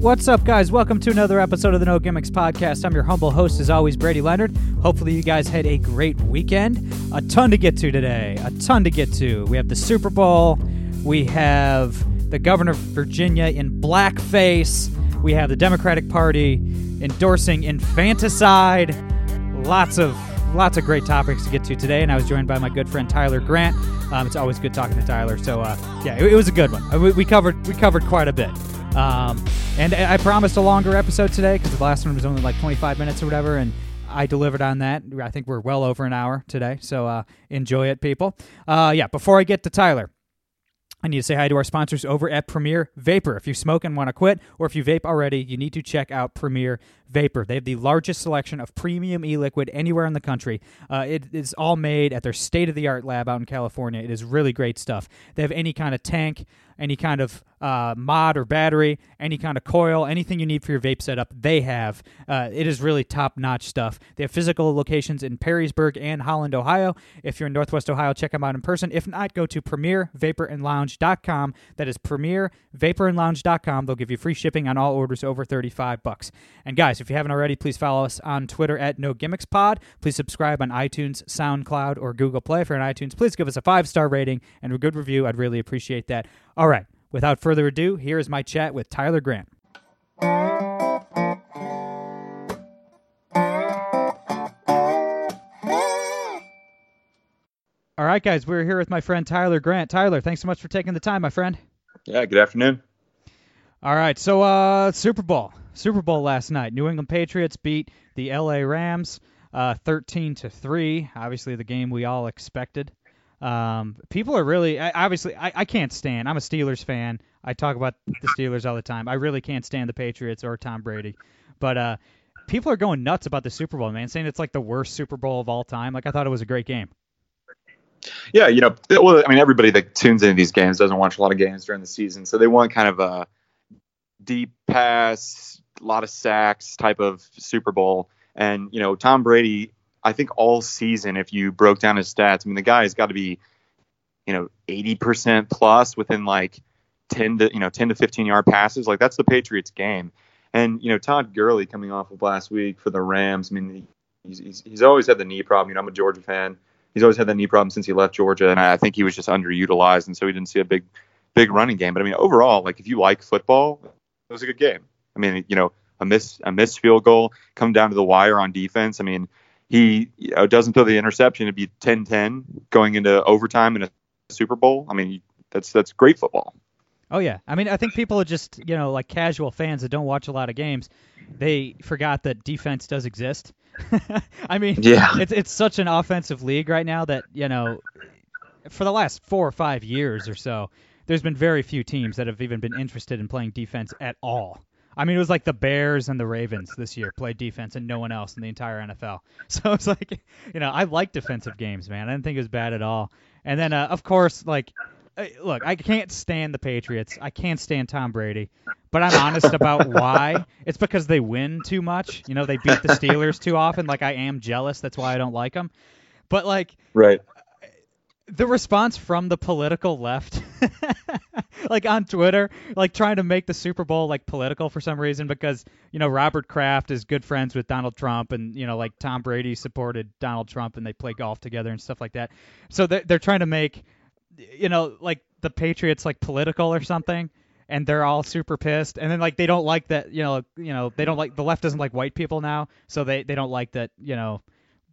What's up, guys? Welcome to another episode of the No Gimmicks Podcast. I'm your humble host, as always, Brady Leonard. Hopefully, you guys had a great weekend. A ton to get to today. A ton to get to. We have the Super Bowl. We have the governor of Virginia in blackface. We have the Democratic Party endorsing infanticide. Lots of lots of great topics to get to today, and I was joined by my good friend Tyler Grant. Um, it's always good talking to Tyler. So uh, yeah, it, it, was a good one. Uh, we, we, covered we covered quite a bit. Um, and I promised a longer episode today because the last one was only like 25 minutes or whatever, and I delivered on that. I think we're well over an hour today, so uh, enjoy it, people. Uh, yeah, before I get to Tyler, I need to say hi to our sponsors over at Premier Vapor. If you smoke and want to quit, or if you vape already, you need to check out Premier Vapor. They have the largest selection of premium e liquid anywhere in the country. Uh, it is all made at their state of the art lab out in California. It is really great stuff. They have any kind of tank, any kind of uh, mod or battery, any kind of coil, anything you need for your vape setup, they have. Uh, it is really top notch stuff. They have physical locations in Perrysburg and Holland, Ohio. If you're in Northwest Ohio, check them out in person. If not, go to premiervaporandlounge.com. That is premiervaporandlounge.com. They'll give you free shipping on all orders over 35 bucks. And guys, if you haven't already, please follow us on Twitter at No Gimmicks Pod. Please subscribe on iTunes, SoundCloud, or Google Play. If you're on iTunes, please give us a five star rating and a good review. I'd really appreciate that. All right, without further ado, here is my chat with Tyler Grant. All right, guys, we're here with my friend Tyler Grant. Tyler, thanks so much for taking the time, my friend. Yeah, good afternoon. All right, so uh, Super Bowl. Super Bowl last night. New England Patriots beat the LA Rams uh, 13 to 3. Obviously, the game we all expected. Um, people are really I, obviously I, I can't stand. I'm a Steelers fan. I talk about the Steelers all the time. I really can't stand the Patriots or Tom Brady. But uh, people are going nuts about the Super Bowl, man, saying it's like the worst Super Bowl of all time. Like I thought it was a great game. Yeah, you know, well, I mean, everybody that tunes into these games doesn't watch a lot of games during the season, so they want kind of a deep pass, a lot of sacks type of Super Bowl. And you know, Tom Brady, I think all season, if you broke down his stats, I mean, the guy has got to be, you know, 80% plus within like 10 to you know 10 to 15 yard passes. Like that's the Patriots game. And you know, Todd Gurley coming off of last week for the Rams. I mean, he's he's, he's always had the knee problem. You know, I'm a Georgia fan. He's always had the knee problem since he left Georgia, and I think he was just underutilized, and so he didn't see a big big running game. But I mean, overall, like if you like football, it was a good game. I mean, you know, a miss a missed field goal, come down to the wire on defense. I mean, he you know, doesn't throw the interception. It'd be 10-10 going into overtime in a Super Bowl. I mean, that's that's great football. Oh yeah, I mean, I think people are just you know like casual fans that don't watch a lot of games. They forgot that defense does exist. I mean, yeah. it's it's such an offensive league right now that you know, for the last four or five years or so, there's been very few teams that have even been interested in playing defense at all. I mean, it was like the Bears and the Ravens this year played defense, and no one else in the entire NFL. So it's like, you know, I like defensive games, man. I didn't think it was bad at all. And then, uh, of course, like, uh, look, I can't stand the Patriots. I can't stand Tom Brady. But I'm honest about why. It's because they win too much. You know, they beat the Steelers too often. Like, I am jealous. That's why I don't like them. But like, right the response from the political left like on twitter like trying to make the super bowl like political for some reason because you know robert kraft is good friends with donald trump and you know like tom brady supported donald trump and they play golf together and stuff like that. So they're, they're trying to make you know like the patriots like political or something and they're all super pissed. And then like they don't like that you know you know they don't like the left doesn't like white people now so they they don't like that you know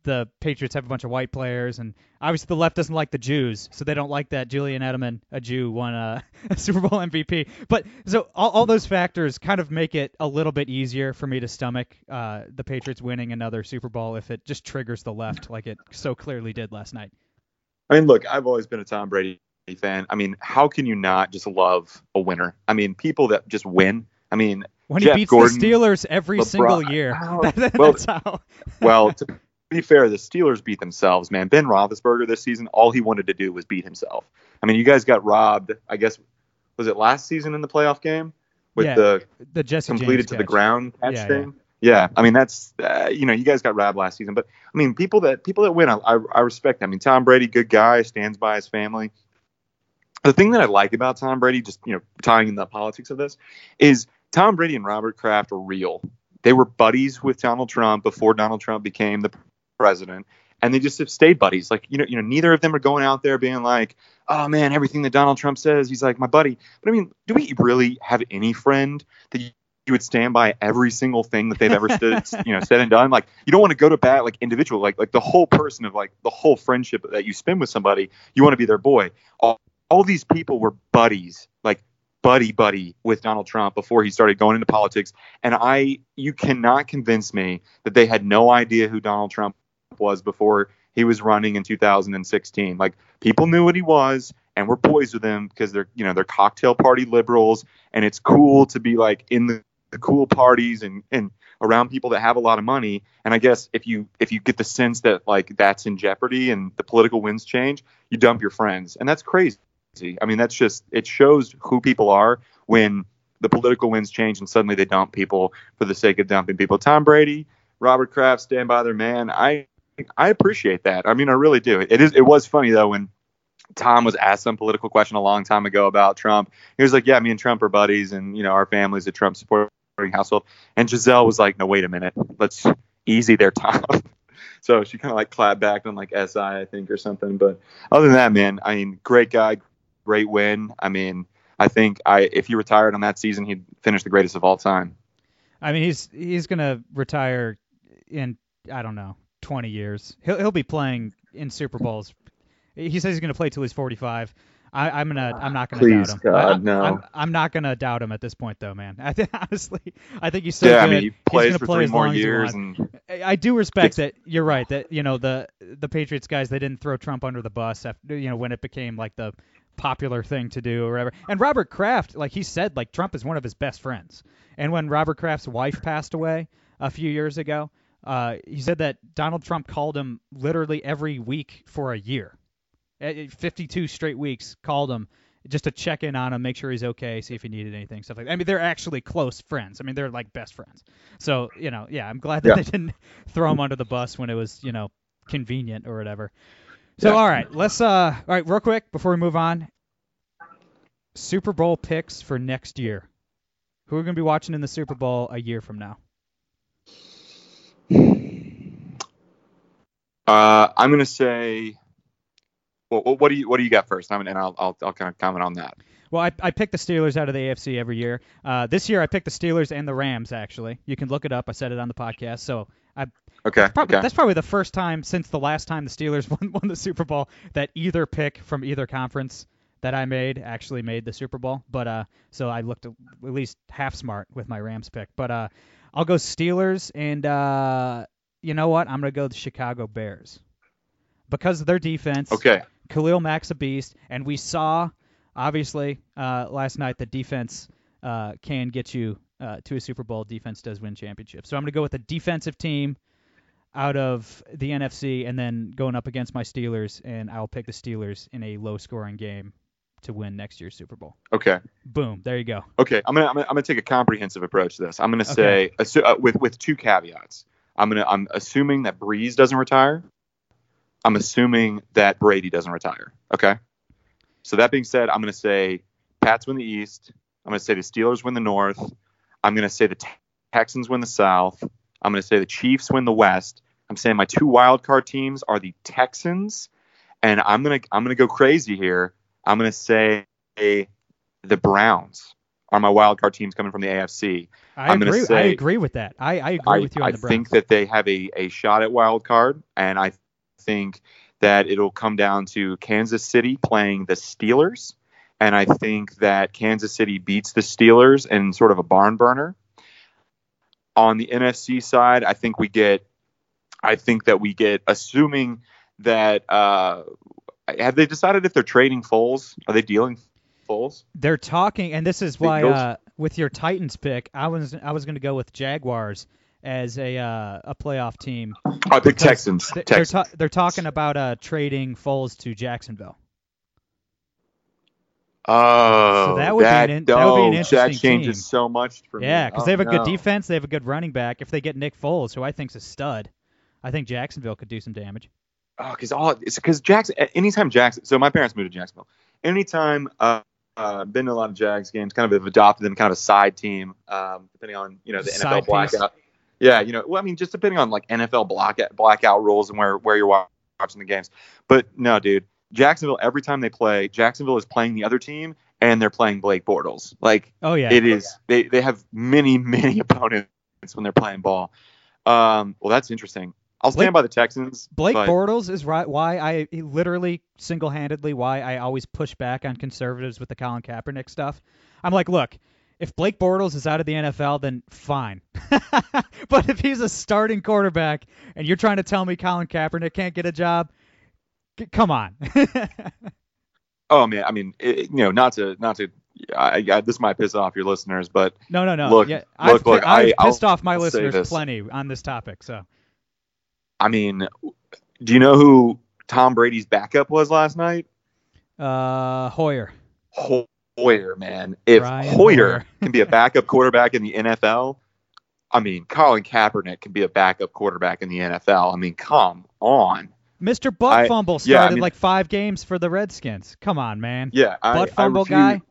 the Patriots have a bunch of white players, and obviously the left doesn't like the Jews, so they don't like that Julian Edelman, a Jew, won a, a Super Bowl MVP. But so all, all those factors kind of make it a little bit easier for me to stomach uh, the Patriots winning another Super Bowl if it just triggers the left like it so clearly did last night. I mean, look, I've always been a Tom Brady fan. I mean, how can you not just love a winner? I mean, people that just win. I mean, when Jeff he beats Gordon, the Steelers every LeBron. single year. Oh, well- how. well, to be fair, the Steelers beat themselves, man. Ben Roethlisberger this season, all he wanted to do was beat himself. I mean, you guys got robbed. I guess was it last season in the playoff game with Yeah, the The Jesse completed James to the ground catch Yeah, thing. Yeah. I mean that's uh, you know you guys got robbed last season, but I mean people that people that win, I, I, I respect. I mean Tom Brady, good guy, stands by his family. The thing that I like about Tom Brady, just you know tying in the politics of this, is Tom Brady and Robert Kraft are real. They were buddies with Donald Trump before Donald Trump became the president, and they just have stayed buddies. Like you know, you know, neither of them are going out there being like, "Oh man, everything that Donald Trump says, he's like my buddy." But I mean, do we really have any friend that you, you would stand by every single thing that they've ever stood, you know, said and done? Like you don't want to go to bat like individual, like like the whole person of like the whole friendship that you spend with somebody. You want to be their boy. All, all these people were buddies, like buddy buddy with Donald Trump before he started going into politics. And I, you cannot convince me that they had no idea who Donald Trump was before he was running in 2016. Like people knew what he was and were boys with him because they're, you know, they're cocktail party liberals, and it's cool to be like in the, the cool parties and and around people that have a lot of money. And I guess if you if you get the sense that like that's in jeopardy and the political winds change, you dump your friends, and that's crazy. I mean, that's just it shows who people are when the political winds change and suddenly they dump people for the sake of dumping people. Tom Brady, Robert Kraft stand by their man. I I appreciate that. I mean, I really do. It is it was funny though when Tom was asked some political question a long time ago about Trump. He was like, "Yeah, me and Trump are buddies, and you know our family's a Trump supporting household." And Gisele was like, "No, wait a minute. Let's easy there, Tom." so she kind of like clapped back on like SI, I think, or something. But other than that, man, I mean, great guy, great win. I mean, I think I if he retired on that season, he'd finish the greatest of all time. I mean, he's he's gonna retire in I don't know 20 years. He'll he'll be playing in Super Bowls. He says he's gonna play till he's 45. I, I'm gonna I'm not gonna Please, doubt him. God, I, no. I'm, I'm not gonna doubt him at this point though, man. I think honestly, I think he's so yeah, I good. mean, he plays he's for play three more years, and I I do respect that. You're right that you know the the Patriots guys they didn't throw Trump under the bus after you know when it became like the popular thing to do or whatever. And Robert Kraft, like he said, like Trump is one of his best friends. And when Robert Kraft's wife passed away a few years ago, uh, he said that Donald Trump called him literally every week for a year, Eh, 52 straight weeks, called him just to check in on him, make sure he's okay, see if he needed anything, stuff like that. I mean, they're actually close friends. I mean, they're like best friends. So, you know, yeah, I'm glad that Yeah. they didn't throw him under the bus when it was, you know, convenient or whatever. So, all right, let's, uh, all right, real quick before we move on Super Bowl picks for next year. Who are going to be watching in the Super Bowl a year from now? Uh, I'm gonna say, well, what what do you what do you got first? I'm and I'll I'll, I'll kind of comment on that. Well, I, I pick the Steelers out of the AFC every year. Uh, this year, I picked the Steelers and the Rams. Actually, you can look it up. I said it on the podcast. So I Okay. probably okay. that's probably the first time since the last time the Steelers won, won the Super Bowl that either pick from either conference that I made actually made the Super Bowl. But uh, so I looked at least half smart with my Rams pick. But uh, I'll go Steelers, and uh, you know what? I'm gonna go the Chicago Bears because of their defense. Okay. Khalil Mack's a beast, and we saw obviously uh, last night that defense uh, can get you uh, to a Super Bowl. Defense does win championships. So I'm going to go with a defensive team out of the NFC, and then going up against my Steelers, and I'll pick the Steelers in a low-scoring game to win next year's Super Bowl. Okay. Boom, there you go. Okay. I'm gonna I'm gonna, I'm gonna take a comprehensive approach to this. I'm gonna Okay. say assu- uh, with with two caveats. I'm gonna I'm assuming that Brees doesn't retire. I'm assuming that Brady doesn't retire. Okay. So that being said, I'm gonna say Pats win the East. I'm gonna say the Steelers win the North. I'm gonna say the Texans win the South. I'm gonna say the Chiefs win the West. I'm saying my two wild card teams are the Texans, and I'm gonna I'm gonna go crazy here. I'm gonna say the Browns are my wild card teams coming from the AFC. I I'm agree. I agree with that. I, I agree I, with you on I think that they have a, a shot at wild card, and I think that it'll come down to Kansas City playing the Steelers, and I think that Kansas City beats the Steelers in sort of a barn burner. On the NFC side, I think we get, I think that we get, assuming that uh, have they decided if they're trading Foles? Are they dealing Foles? they're talking, and this is why uh, with your Titans pick, I was I was going to go with Jaguars as a uh, a playoff team. I picked Texans. They're Texans. ta- they're talking about uh, trading Foles to Jacksonville. Oh, So that would be an in- that would be an oh, interesting That changes team. so much for me. Yeah, because Oh, they have a good defense. They have a good running back. If they get Nick Foles, who I think's a stud, I think Jacksonville could do some damage. Oh, because all it's because Jackson. Anytime Jackson. So my parents moved to Jacksonville. Anytime uh, uh, been to a lot of Jags games, kind of have adopted them, kind of a side team, um, depending on you know the Side NFL piece. blackout. Yeah, you know, well, I mean, just depending on like NFL blackout blackout rules and where where you're watching the games. But no, dude, Jacksonville. Every time they play, Jacksonville is playing the other team, and they're playing Blake Bortles. Like Oh yeah, it is they they have many many opponents when they're playing ball. Um, well, that's interesting. I'll stand Blake- by the Texans. Blake but, Bortles is right. Why I literally single-handedly why I always push back on conservatives with the Colin Kaepernick stuff. I'm like, look, if Blake Bortles is out of the NFL, then fine. but if he's a starting quarterback and you're trying to tell me Colin Kaepernick can't get a job, c- come on. Oh man, I mean, it, you know, not to not to. I, I, this might piss off your listeners, but no, no, no. Look, yeah, look, I've, look, I've I- pissed I'll- off my listeners plenty on this topic. So I mean, do you know who Tom Brady's backup was last night? uh, Hoyer. Hoyer, man. If Brian Hoyer Hoyer. can be a backup quarterback in the NFL, I mean, Colin Kaepernick can be a backup quarterback in the NFL. I mean, come on. Mr. Butt I- Fumble yeah, I started mean- like five games for the Redskins. Come on, man. Yeah, I, Butt fumble refuse- guy.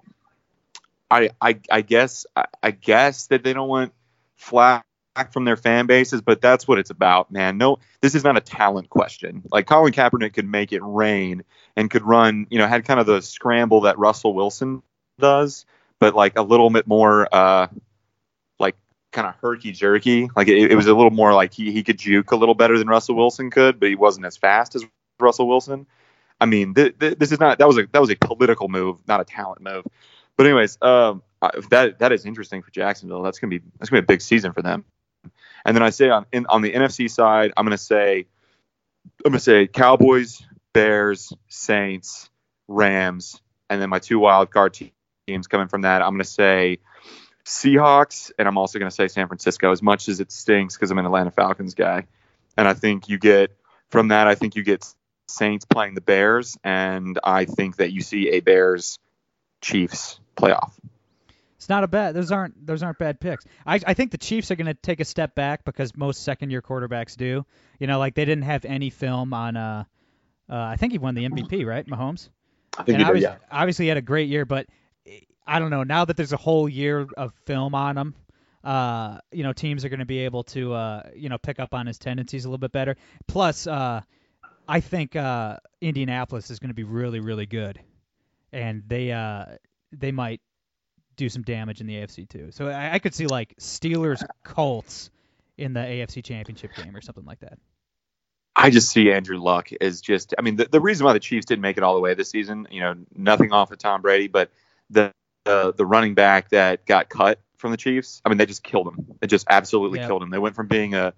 I, I, I guess I, I guess that they don't want flack from their fan bases, but that's what it's about, man. No, this is not a talent question. Like Colin Kaepernick could make it rain and could run, you know, had kind of the scramble that Russell Wilson does, but like a little bit more, uh, like kind of herky jerky. Like it, it was a little more like he he could juke a little better than Russell Wilson could, but he wasn't as fast as Russell Wilson. I mean, th- th- this is not that was a that was a political move, not a talent move. But anyways, um, that that is interesting for Jacksonville. That's gonna be that's gonna be a big season for them. And then I say on in, on the NFC side, I'm gonna say I'm gonna say Cowboys, Bears, Saints, Rams, and then my two wild card te- teams coming from that. I'm gonna say Seahawks, and I'm also gonna say San Francisco. As much as it stinks because I'm an Atlanta Falcons guy, and I think you get from that. I think you get Saints playing the Bears, and I think that you see a Bears Chiefs playoff. It's not a bad. Those aren't those aren't bad picks. I I think the Chiefs are going to take a step back because most second year quarterbacks do. You know, like they didn't have any film on. Uh, uh I think he won the MVP, right, Mahomes? I think and do, obvi- yeah. obviously he had a great year, but I don't know. Now that there's a whole year of film on him, uh, you know, teams are going to be able to, uh, you know, pick up on his tendencies a little bit better. Plus, uh, I think uh, Indianapolis is going to be really, really good, and they uh, they might do some damage in the AFC too. So I, I could see like Steelers Colts in the AFC Championship game or something like that. I just see Andrew Luck as just. I mean, the, the reason why the Chiefs didn't make it all the way this season, you know, nothing off of Tom Brady, but the the, the running back that got cut from the Chiefs, I mean, they just killed him. They just absolutely killed him. They went from being a,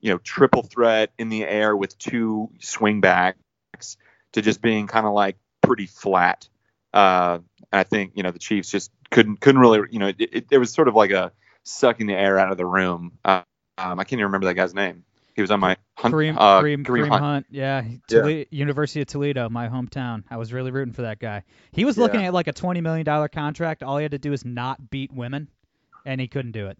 you know, triple threat in the air with two swing backs to just being kind of like pretty flat. Uh, and I think you know the Chiefs just couldn't couldn't really, you know, it, it, there was sort of like a sucking the air out of the room. Uh, um, I can't even remember that guy's name. He was on my hunt, Kareem, uh, Kareem, Kareem Kareem Hunt. Hunt. Yeah, Tole- University of Toledo, my hometown. I was really rooting for that guy. He was looking Yeah. at like a twenty million dollar contract. All he had to do is not beat women, and he couldn't do it.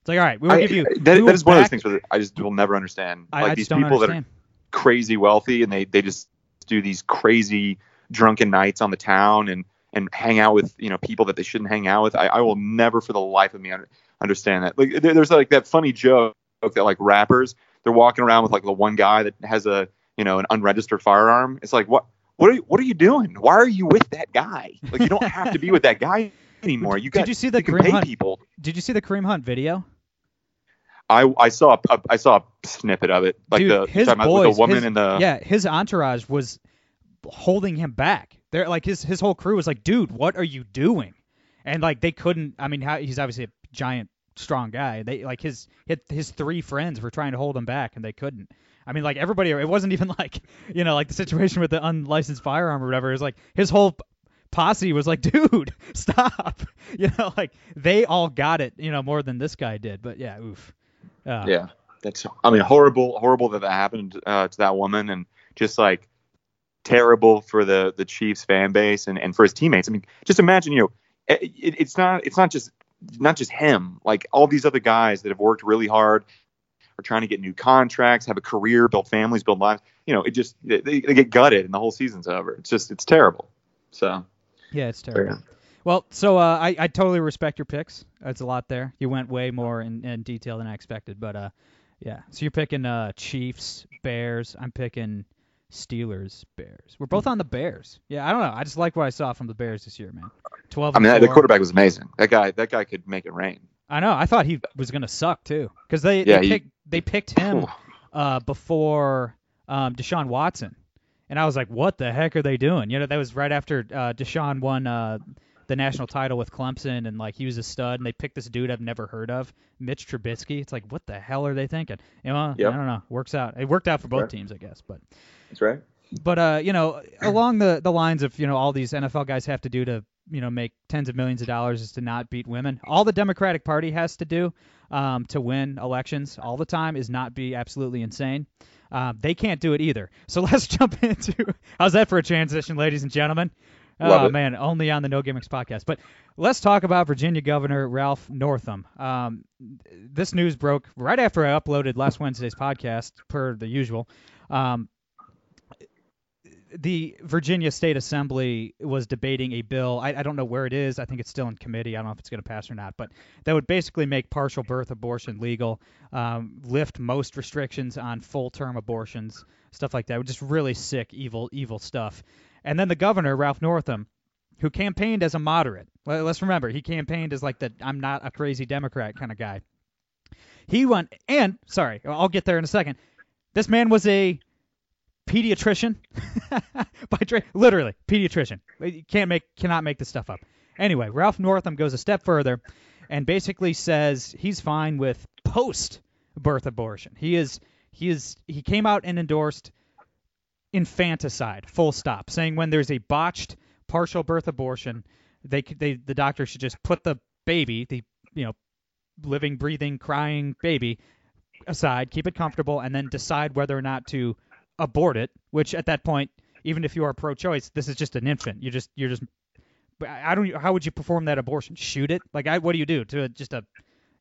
It's like, all right, we will I- give you. that, that is one of those back- things where I just will never understand. I, like I these just don't people understand. that are crazy wealthy and they they just do these crazy drunken nights on the town and and hang out with you know people that they shouldn't hang out with. I, I will never for the life of me understand that. Like there, there's like that funny joke that like rappers they're walking around with like the one guy that has a you know an unregistered firearm. It's like what what are you, what are you doing? Why are you with that guy? Like you don't have to be with that guy anymore. You Did you see the you Kareem pay Hunt- people. Did you see the Kareem Hunt video? I I saw a, I saw a snippet of it, like Dude, the his boys, the woman his- in the yeah, his entourage was holding him back. They're like his his whole crew was like, dude, what are you doing? And like they couldn't. I mean, how, he's obviously a giant, strong guy. They like his his three friends were trying to hold him back, and they couldn't. I mean, like everybody. It wasn't even like you know like the situation with the unlicensed firearm or whatever. Was like his whole posse was like, dude, stop. You know, like they all got it, you know, more than this guy did. But yeah, oof. Uh, Yeah, that's. I mean, horrible, horrible that that happened uh, to that woman, and just like terrible for the the Chiefs fan base and, and for his teammates. I mean, just imagine, you know, it, it, it's not it's not just not just him. Like all these other guys that have worked really hard, are trying to get new contracts, have a career, build families, build lives. You know, it just they, they get gutted, and the whole season's over. It's just it's terrible. So Yeah, it's terrible. Well, so uh, I, I totally respect your picks. That's a lot there. You went way more in, in detail than I expected, but uh, yeah. So you're picking uh, Chiefs, Bears. I'm picking Steelers, Bears. We're both on the Bears. Yeah, I don't know. I just like what I saw from the Bears this year, man. Twelve. I mean, and the quarterback was amazing. That guy, that guy could make it rain. I know. I thought he was gonna suck too, because they Yeah, they, he- picked, they picked him uh, before um, Deshaun Watson, and I was like, what the heck are they doing? You know, that was right after uh, Deshaun won uh, the national title with Clemson, and like he was a stud, and they picked this dude I've never heard of, Mitch Trubisky. It's like, what the hell are they thinking? You know, Yep. I don't know. Works out. It worked out for both Right. teams, I guess, but. Right. But uh, you know, along the the lines of you know all these NFL guys have to do to you know make tens of millions of dollars is to not beat women. All the Democratic Party has to do um, to win elections all the time is not be absolutely insane. Um, they can't do it either. So let's jump into how's that for a transition, ladies and gentlemen? Love oh it. man, only on the No Gimmicks podcast. But let's talk about Virginia Governor Ralph Northam. Um, this news broke right after I uploaded last Wednesday's podcast, per the usual. Um, the Virginia State Assembly was debating a bill. I, I don't know where it is. I think it's still in committee. I don't know if it's going to pass or not, but that would basically make partial birth abortion legal, um, lift most restrictions on full term abortions, stuff like that. Just really sick, evil, evil stuff. And then the governor, Ralph Northam, who campaigned as a moderate. Let's remember, he campaigned as like the I'm not a crazy Democrat kind of guy. He went, and sorry, I'll get there in a second. This man was a pediatrician by literally pediatrician. You can't make cannot make this stuff up. Anyway, Ralph Northam goes a step further and basically says he's fine with post birth abortion. He is he is he came out and endorsed infanticide, full stop, saying when there's a botched partial birth abortion, they they the doctor should just put the baby, the you know living, breathing, crying baby aside, keep it comfortable, and then decide whether or not to abort it. Which at that point, even if you are pro-choice, this is just an infant. You just you're just. I don't. How would you perform that abortion? Shoot it? Like, I, what do you do to a, just a,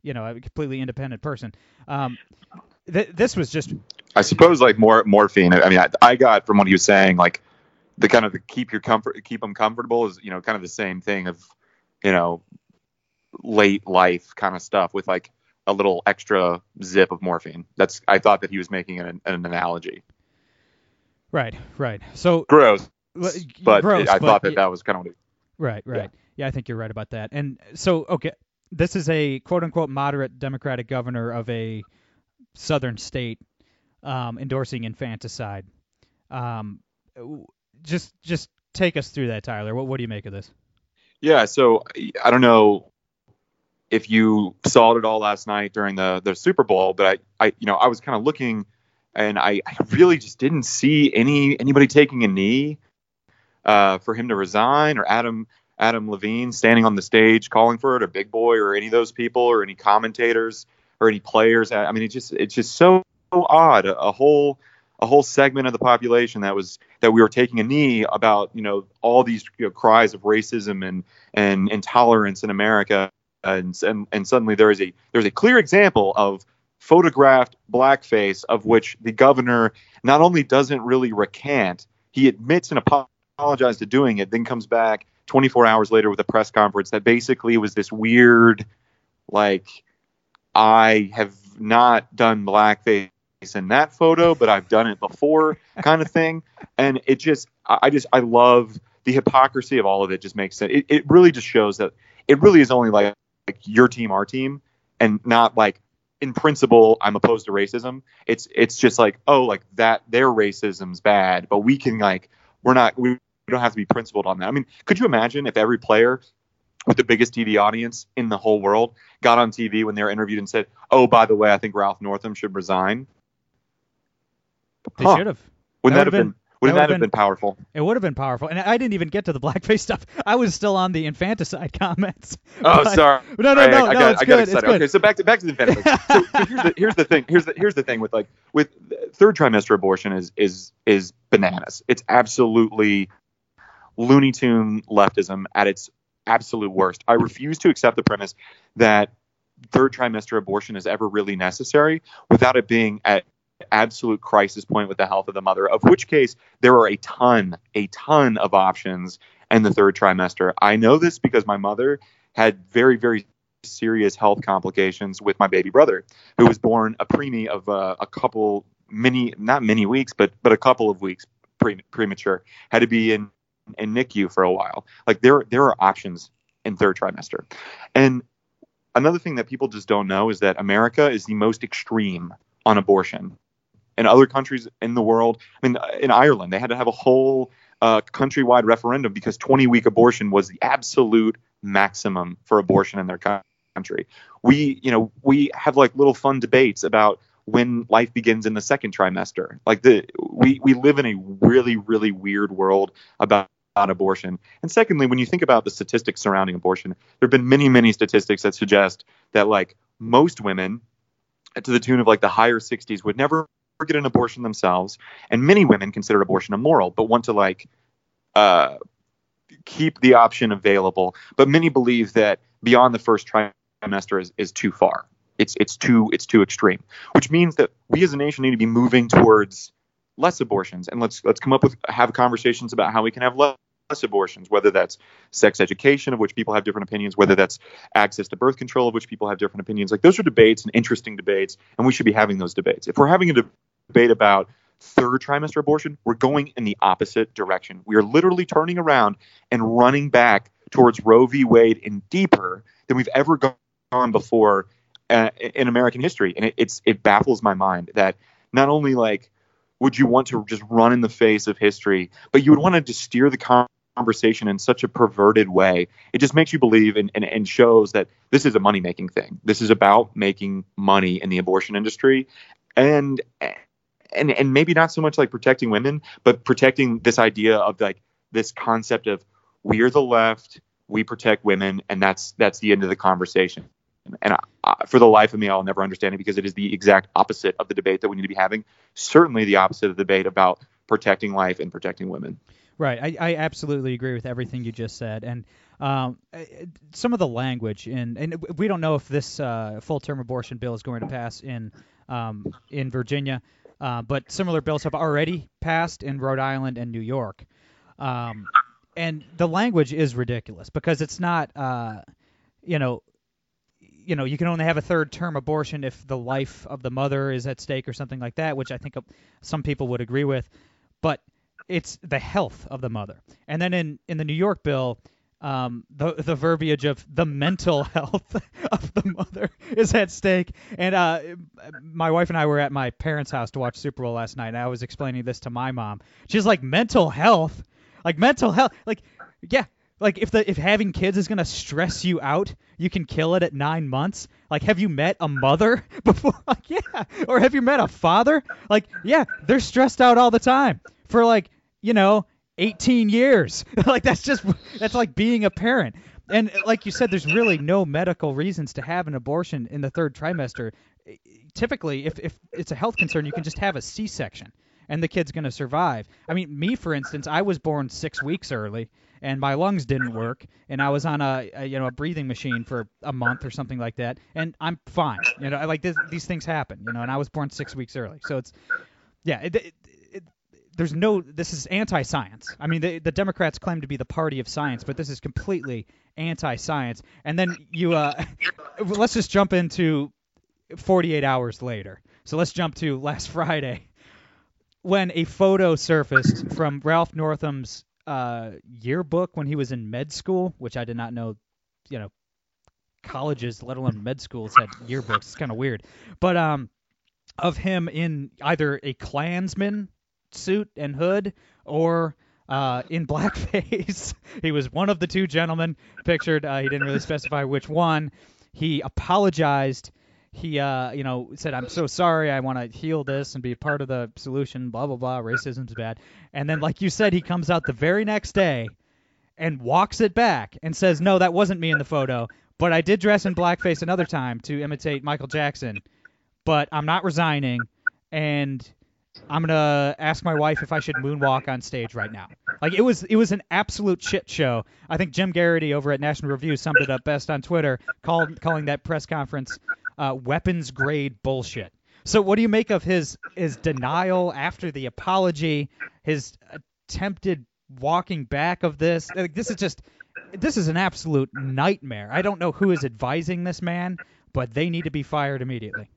you know, a completely independent person? Um, th- this was just I suppose like more morphine. I mean, I, I got from what he was saying, like the kind of the keep your comfort, keep them comfortable is you know kind of the same thing of you know late life kind of stuff with like a little extra zip of morphine. That's I thought that he was making an, an analogy. Right, right. So Gross, but gross, I but thought that y- that was kind of what he, Right, right. Yeah. I think you're right about that. And so, okay, this is a quote unquote moderate Democratic governor of a southern state um, endorsing infanticide. Um, just just take us through that, Tyler. What what do you make of this? Yeah, so I don't know if you saw it at all last night during the the Super Bowl, but I, I you know I was kind of looking, and I, I really just didn't see any anybody taking a knee uh, for him to resign, or Adam Adam Levine standing on the stage calling for it, or Big Boi, or any of those people, or any commentators, or any players. I mean, it's just it's just so odd. A, a whole a whole segment of the population that was that we were taking a knee about you know all these you know, cries of racism and and intolerance in America, and and and suddenly there is a there's a clear example of photographed blackface of which the governor not only doesn't really recant, he admits and apologizes to doing it, then comes back 24 hours later with a press conference that basically was this weird, like, I have not done blackface in that photo, but I've done it before kind of thing. And it just, I just, I love the hypocrisy of all of it. Just makes sense. It, it really just shows that it really is only like, like your team, our team, and not like in principle I'm opposed to racism. It's it's just like oh like that their racism's bad, but we can like we're not we don't have to be principled on that. I mean, could you imagine if every player with the biggest TV audience in the whole world got on TV when they were interviewed and said, "Oh, by the way, I think Ralph Northam should resign." They Huh. should have. Wouldn't That that, have would've been, Wouldn't That that would've have been- been powerful? It would have been powerful, and I didn't even get to the blackface stuff. I was still on the infanticide comments. Oh, But- sorry. No, no, no, I no. got, it's I good. It's excited. good. Okay, so back to back to the benefits. so, so here's the here's the thing. Here's the here's the thing with like with third trimester abortion is is is bananas. It's absolutely Looney Tune leftism at its absolute worst. I refuse to accept the premise that third trimester abortion is ever really necessary without it being at absolute crisis point with the health of the mother. Of which case there are a ton, a ton of options in the third trimester. I know this because my mother had very, very serious health complications with my baby brother, who was born a preemie of uh, a couple many, not many weeks, but but a couple of weeks pre- premature. Had to be in in NICU for a while. Like there there are options in third trimester, and another thing that people just don't know is that America is the most extreme on abortion. In other countries in the world, I mean, in Ireland, they had to have a whole uh, countrywide referendum because 20 week abortion was the absolute maximum for abortion in their country. We, you know, we have like little fun debates about when life begins in the second trimester. Like the we we live in a really really weird world about about abortion. And secondly, when you think about the statistics surrounding abortion, there have been many many statistics that suggest that like most women to the tune of like the higher 60s would never get an abortion themselves. And many women consider abortion immoral but want to like uh, keep the option available. But many believe that beyond the first trimester is, is too far. It's it's too it's too extreme which means that we as a nation need to be moving towards less abortions. And let's let's come up with have conversations about how we can have less less abortions, whether that's sex education, of which people have different opinions, whether that's access to birth control, of which people have different opinions. Like those are debates and interesting debates, and we should be having those debates. If we're having a de- debate about third trimester abortion, we're going in the opposite direction. We are literally turning around and running back towards Roe v. Wade and deeper than we've ever gone before uh, in American history, and it, it baffles my mind that not only like would you want to just run in the face of history, but you would want to just steer the conversation in such a perverted way. It just makes you believe and, and, and shows that this is a money making thing. This is about making money in the abortion industry. And and and maybe not so much like protecting women, but protecting this idea of like this concept of we're the left, we protect women, and that's that's the end of the conversation. And I, I, for the life of me, I'll never understand it because it is the exact opposite of the debate that we need to be having. Certainly, the opposite of the debate about protecting life and protecting women. Right. I, I absolutely agree with everything you just said. And um, uh, some of the language, in, and we don't know if this uh, full term abortion bill is going to pass in, um, in Virginia, uh, but similar bills have already passed in Rhode Island and New York. Um, and the language is ridiculous because it's not, uh, you know, you know, you can only have a third term abortion if the life of the mother is at stake or something like that, which I think some people would agree with. But it's the health of the mother. And then in, in the New York bill, um, the the verbiage of the mental health of the mother is at stake. And uh, my wife and I were at my parents' house to watch Super Bowl last night, and I was explaining this to my mom. She's like, mental health, like mental health, like yeah, like if the if having kids is gonna stress you out, you can kill it at nine months. Like, have you met a mother before? Like, yeah, or have you met a father? Like, yeah, they're stressed out all the time for like you know 18 years. like that's just that's like being a parent. And like you said, there's really no medical reasons to have an abortion in the third trimester. Typically, if if it's a health concern, you can just have a C-section and the kid's going to survive. I mean, me for instance, I was born 6 weeks early and my lungs didn't work and I was on a, a you know a breathing machine for a month or something like that and I'm fine. You know, like this, these things happen, you know, and I was born 6 weeks early. So it's yeah, it, it, it, there's no this is anti-science. I mean, the, the Democrats claim to be the party of science, but this is completely anti-science. And then you uh let's just jump into 48 hours later. So let's jump to last Friday when a photo surfaced from Ralph Northam's uh, yearbook when he was in med school, which I did not know, you know, colleges, let alone med schools, had yearbooks. It's kind of weird. But um, of him in either a Klansman suit and hood or uh, in blackface. he was one of the two gentlemen pictured. Uh, he didn't really specify which one. He apologized. he uh you know said I'm so sorry I want to heal this and be part of the solution blah blah blah racism's bad and then like you said he comes out the very next day and walks it back and says no that wasn't me in the photo but I did dress in blackface another time to imitate Michael Jackson but I'm not resigning and I'm gonna ask my wife if I should moonwalk on stage right now. Like it was, it was an absolute shit show. I think Jim Geraghty over at National Review summed it up best on Twitter, called calling that press conference uh, weapons grade bullshit. So what do you make of his his denial after the apology, his attempted walking back of this? Like, this is just this is an absolute nightmare. I don't know who is advising this man, but they need to be fired immediately.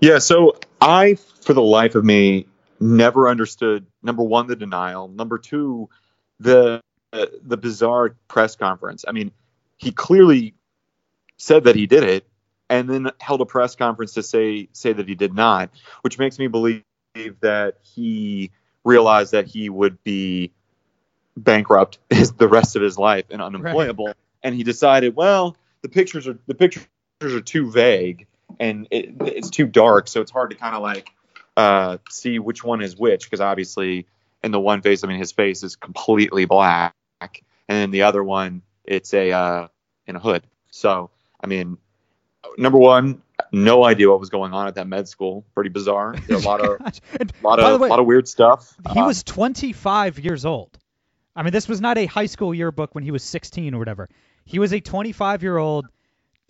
Yeah, so I, for the life of me, never understood number one the denial, number two the uh, the bizarre press conference. I mean, he clearly said that he did it, and then held a press conference to say say that he did not, which makes me believe that he realized that he would be bankrupt his, the rest of his life and unemployable, right. and he decided, well, the pictures are the pictures are too vague and it, it's too dark, so it's hard to kind of like uh, see which one is which because obviously in the one face, I mean, his face is completely black, and then the other one, it's a uh, in a hood. So I mean, number one, no idea what was going on at that med school. Pretty bizarre. a lot of, lot of, way, lot of weird stuff. He um, was 25 years old. I mean, this was not a high school yearbook when he was 16 or whatever. He was a 25 year old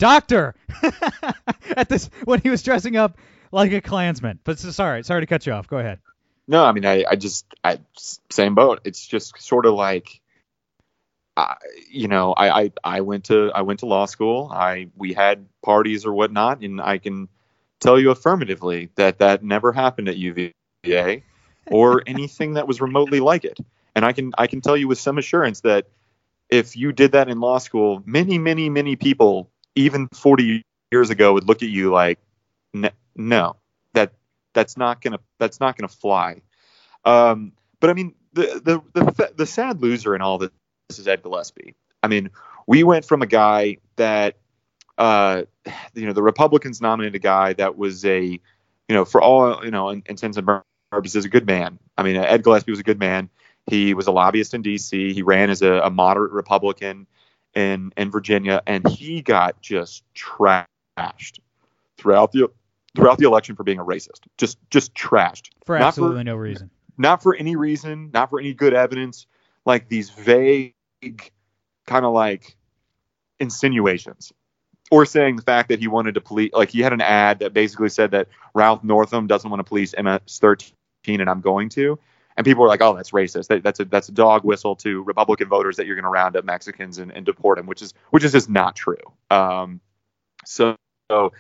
doctor at this when he was dressing up like a Klansman. But sorry, sorry to cut you off. Go ahead. No, I mean, I, I just, I, same boat. It's just sort of like, I, you know, I, I, I went to, I went to law school. I, we had parties or whatnot, and I can tell you affirmatively that that never happened at UVA or anything that was remotely like it. And I can, I can tell you with some assurance that if you did that in law school, many, many, many people even 40 years ago would look at you like, no, that that's not gonna that's not gonna fly. Um, but I mean, the, the the the sad loser in all this is Ed Gillespie. I mean, we went from a guy that, uh, you know, the Republicans nominated a guy that was a, you know, for all you know intents and purposes, a good man. I mean, Ed Gillespie was a good man. He was a lobbyist in D.C. He ran as a, a moderate Republican in in Virginia, and he got just trashed throughout the throughout the election for being a racist. Just just trashed for not absolutely for, no reason. Not for any reason. Not for any good evidence. Like these vague, kind of like insinuations. Or saying the fact that he wanted to police, like he had an ad that basically said that Ralph Northam doesn't want to police MS-13 and I'm going to and people were like, "Oh, that's racist. That, that's a that's a dog whistle to Republican voters that you're going to round up Mexicans and, and, deport them," which is which is just not true. Um, so, so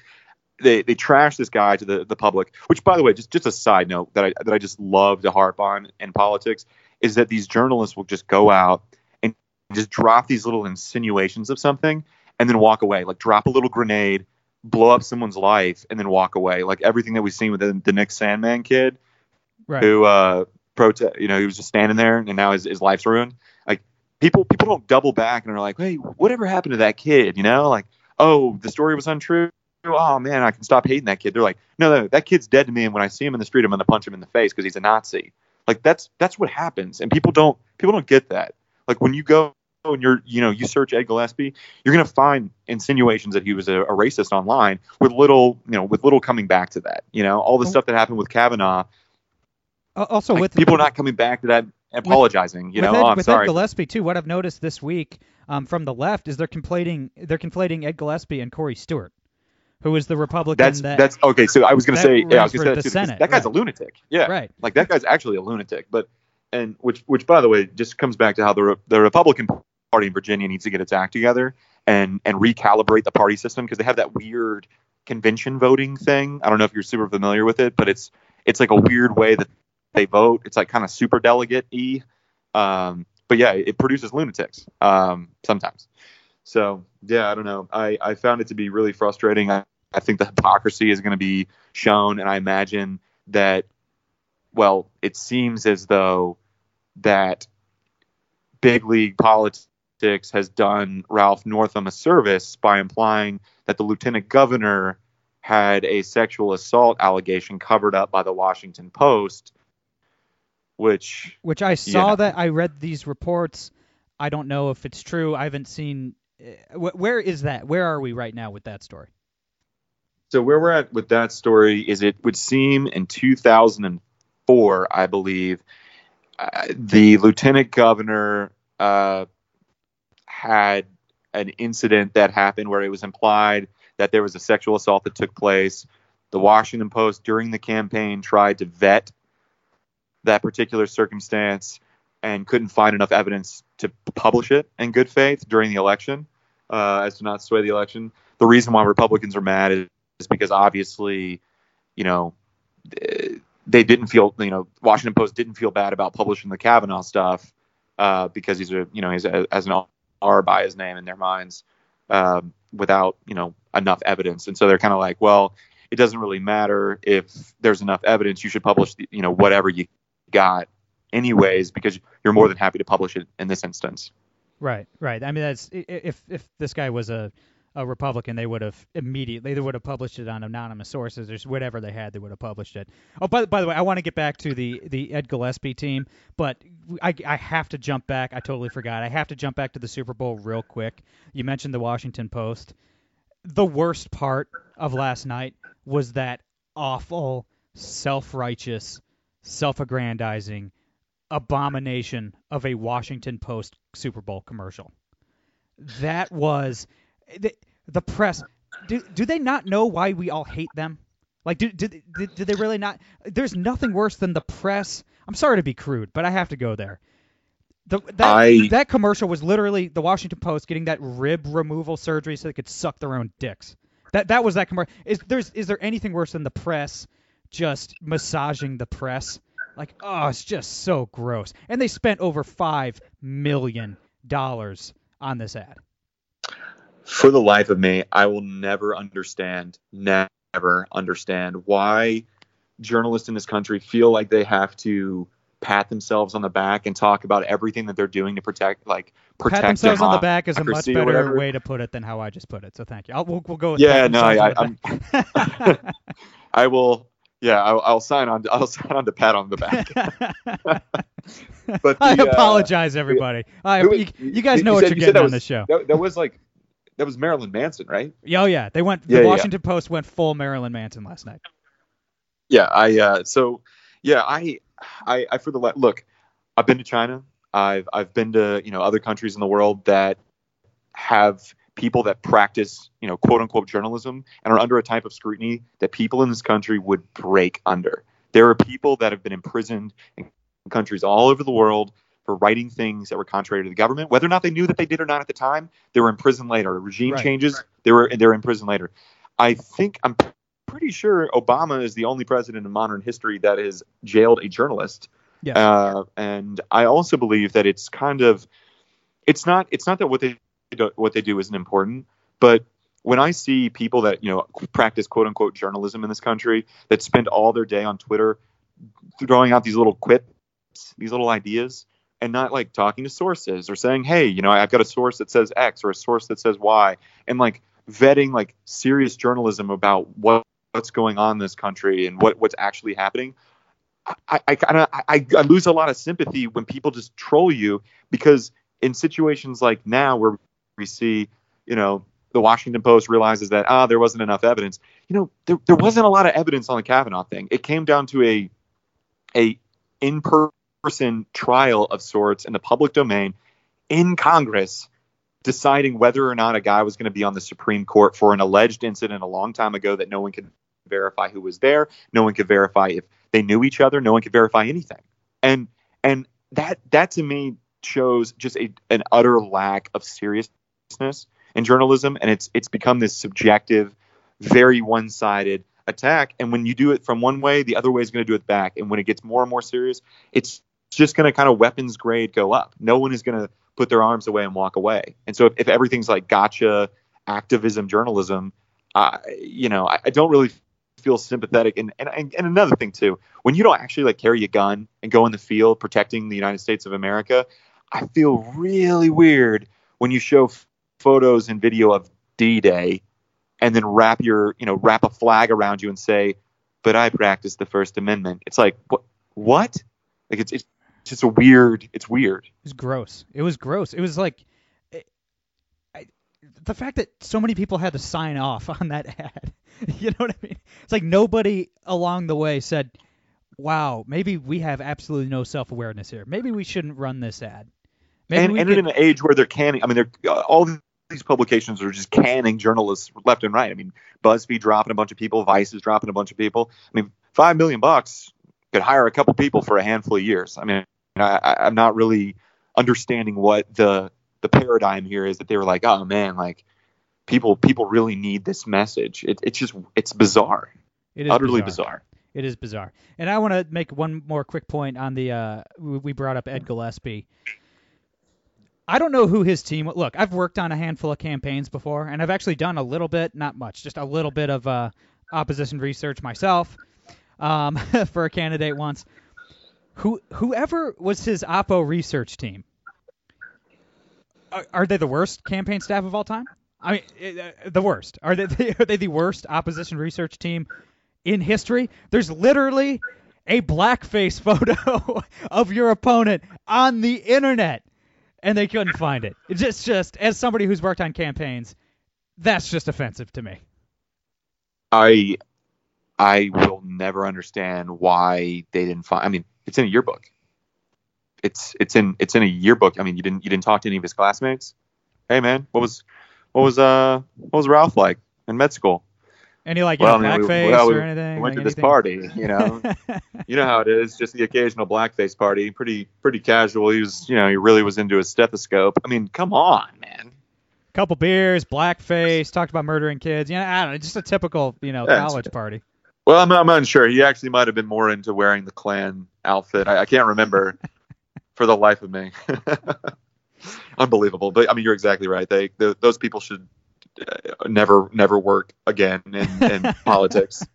they they trash this guy to the the public. Which, by the way, just just a side note that I that I just love to harp on in politics is that these journalists will just go out and just drop these little insinuations of something and then walk away, like drop a little grenade, blow up someone's life, and then walk away. Like everything that we've seen with the, the Nick Sandmann kid. Right. Who uh, protest. You know, he was just standing there, and now his, his life's ruined. Like people people don't double back and are like, hey, whatever happened to that kid? You know, like oh, the story was untrue. Oh man, I can stop hating that kid. They're like, no, no, that kid's dead to me, and when I see him in the street, I'm gonna punch him in the face because he's a Nazi. Like that's that's what happens, and people don't people don't get that. Like when you go and you're you know you search Ed Gillespie, you're gonna find insinuations that he was a, a racist online with little you know with little coming back to that. You know all the stuff that happened with Kavanaugh also, with people not coming back to that apologizing. With, you know, Ed, oh, I'm with sorry. Ed Gillespie too. What I've noticed this week um, from the left is they're conflating they're conflating Ed Gillespie and Corey Stewart, who is the Republican. That's that, that's okay. So I was going to say, yeah, I was going to say Senate, that guy's right. a lunatic. Yeah, right. Like that guy's actually a lunatic. But and which which by the way just comes back to how the the Republican Party in Virginia needs to get its act together and and recalibrate the party system because they have that weird convention voting thing. I don't know if you're super familiar with it, but it's it's like a weird way that they vote. It's like kind of super delegate y. Um, but yeah, it produces lunatics um, sometimes. So yeah, I don't know. I, I found it to be really frustrating. I, I think the hypocrisy is going to be shown, and I imagine that. Well, it seems as though that big league Politics has done Ralph Northam a service by implying that the lieutenant governor had a sexual assault allegation covered up by the Washington Post, which which I saw Yeah. that I read these reports. I don't know if it's true. I haven't seen. uh, Where is that? Where are we right now with that story? So where we're at with that story is it would seem in 2004, I believe, uh, the lieutenant governor uh, had an incident that happened where it was implied that there was a sexual assault that took place. The Washington Post during the campaign tried to vet that particular circumstance and couldn't find enough evidence to publish it in good faith during the election uh, as to not sway the election. The reason why Republicans are mad is because obviously, you know, they didn't feel, you know, Washington Post didn't feel bad about publishing the Kavanaugh stuff uh, because he's a, you know, he's as an R by his name in their minds um, without, you know, enough evidence. And so they're kind of like, well, it doesn't really matter if there's enough evidence. You should publish, the, you know, whatever you got anyways because you're more than happy to publish it in this instance. Right, right. I mean, that's if if this guy was a a Republican, they would have immediately they would have published it on anonymous sources or whatever they had. They would have published it. Oh, by, by the way, I want to get back to the the Ed Gillespie team, but I, I have to jump back. I totally forgot. I have to jump back to the Super Bowl real quick. You mentioned the Washington Post. The worst part of last night was that awful, self-righteous, self-aggrandizing abomination of a Washington Post Super Bowl commercial. That was the, the press. Do, do they not know why we all hate them? Like, do, do, do, do they really not? There's nothing worse than the press. I'm sorry to be crude, but I have to go there. The, that, I- that commercial was literally the Washington Post getting that rib removal surgery so they could suck their own dicks. That that was that commercial. Is there's is there anything worse than the press just massaging the press? Like, oh, it's just so gross. And they spent over five million dollars on this ad. for the life of me, I will never understand, never understand why journalists in this country feel like they have to pat themselves on the back and talk about everything that they're doing to protect, like protect Pat themselves on the back is a much better way to put it than how I just put it. So thank you. I'll, we'll, we'll go with Yeah, no, I, I, themselves I'm, on the back. I will. Yeah, I'll, I'll sign on. I'll sign on to pat on the back. But I the, uh, apologize, everybody. I, who- you, you guys you know what said- you're you getting on was- this show. That, that was like, that was Marilyn Manson, right? Oh yeah, they went. Yeah, the yeah. Washington Post went full Marilyn Manson last night. Yeah, I uh, so yeah, I, I I for the look, I've been to China. I've I've been to you know other countries in the world that have people that practice you know quote unquote journalism and are under a type of scrutiny that people in this country would break under. There are people that have been imprisoned in countries all over the world for writing things that were contrary to the government, whether or not they knew that they did or not at the time. They were in prison later. Regime Right. changes. They were they're in prison later. I think I'm pretty sure Obama is the only president in modern history that has jailed a journalist. Yeah. Uh, and I also believe that it's kind of, it's not, it's not that what they what they do isn't important, but when I see people that you know practice quote unquote journalism in this country that spend all their day on Twitter throwing out these little quips, these little ideas, and not like talking to sources or saying, hey, you know, I've got a source that says X or a source that says Y, and like vetting like serious journalism about what what's going on in this country and what what's actually happening. I, I I, I lose a lot of sympathy when people just troll you because in situations like now where we see, you know, the Washington Post realizes that ah there wasn't enough evidence. You know, there, there wasn't a lot of evidence on the Kavanaugh thing. It came down to a a in person trial of sorts in the public domain in Congress deciding whether or not a guy was going to be on the Supreme Court for an alleged incident a long time ago that no one could verify who was there, no one could verify if they knew each other, no one could verify anything. And and that that to me shows just a, an utter lack of in journalism and it's it's become this subjective, very one-sided attack and when you do it from one way, the other way is going to do it back and when it gets more and more serious, it's just going to kind of weapons grade go up. No one is going to put their arms away and walk away. And so if, if everything's like gotcha activism journalism, uh, you know, I, I don't really feel sympathetic. And, and and another thing too, when you don't actually like carry a gun and go in the field protecting the United States of America, I feel really weird when you show photos and video of D-Day and then wrap your, you know, wrap a flag around you and say, "But I practiced the First Amendment." It's like, what? What? Like it's it's just a weird. It's weird. It was gross. It was gross. It was like it, I, the fact that so many people had to sign off on that ad. you know what I mean? It's like nobody along the way said, "Wow, maybe we have absolutely no self-awareness here. Maybe we shouldn't run this ad." Maybe and and could- in an age where they're canning, I mean, they're all these publications are just canning journalists left and right. I mean, BuzzFeed dropping a bunch of people, Vice is dropping a bunch of people. I mean, five million bucks could hire a couple people for a handful of years. I mean, I, I'm not really understanding what the the paradigm here is that they were like, oh man, like people people really need this message. It, it's just it's bizarre, it is utterly bizarre. bizarre. It is bizarre. And I want to make one more quick point on the uh we we brought up Ed Gillespie. I don't know who his team look, I've worked on a handful of campaigns before and I've actually done a little bit, not much, just a little bit of uh opposition research myself um for a candidate once. Who whoever was his oppo research team are, are they the worst campaign staff of all time? I mean, uh, the worst. Are they are they the worst opposition research team in history. There's literally a blackface photo of your opponent on the internet, and they couldn't find it. It's just, just as somebody who's worked on campaigns, that's just offensive to me. I I will never understand why they didn't find. I mean, it's in a yearbook. It's it's in it's in a yearbook. I mean, you didn't you didn't talk to any of his classmates. Hey man, what was what was uh what was Ralph like in med school? Any like you know, I mean, we- blackface well, we or anything? Went like to this anything? party, you know. you know how it is, just the occasional blackface party. Pretty pretty casual. He was, you know, he really was into his stethoscope. I mean, come on, man. Couple beers, blackface, talked about murdering kids. Yeah, I don't know, just a typical you know Yeah, college party. Well, I'm, I'm unsure. He actually might have been more into wearing the Klan outfit. I, I can't remember for the life of me. Unbelievable. But I mean, you're exactly right. They th those people should never never work again in, in politics.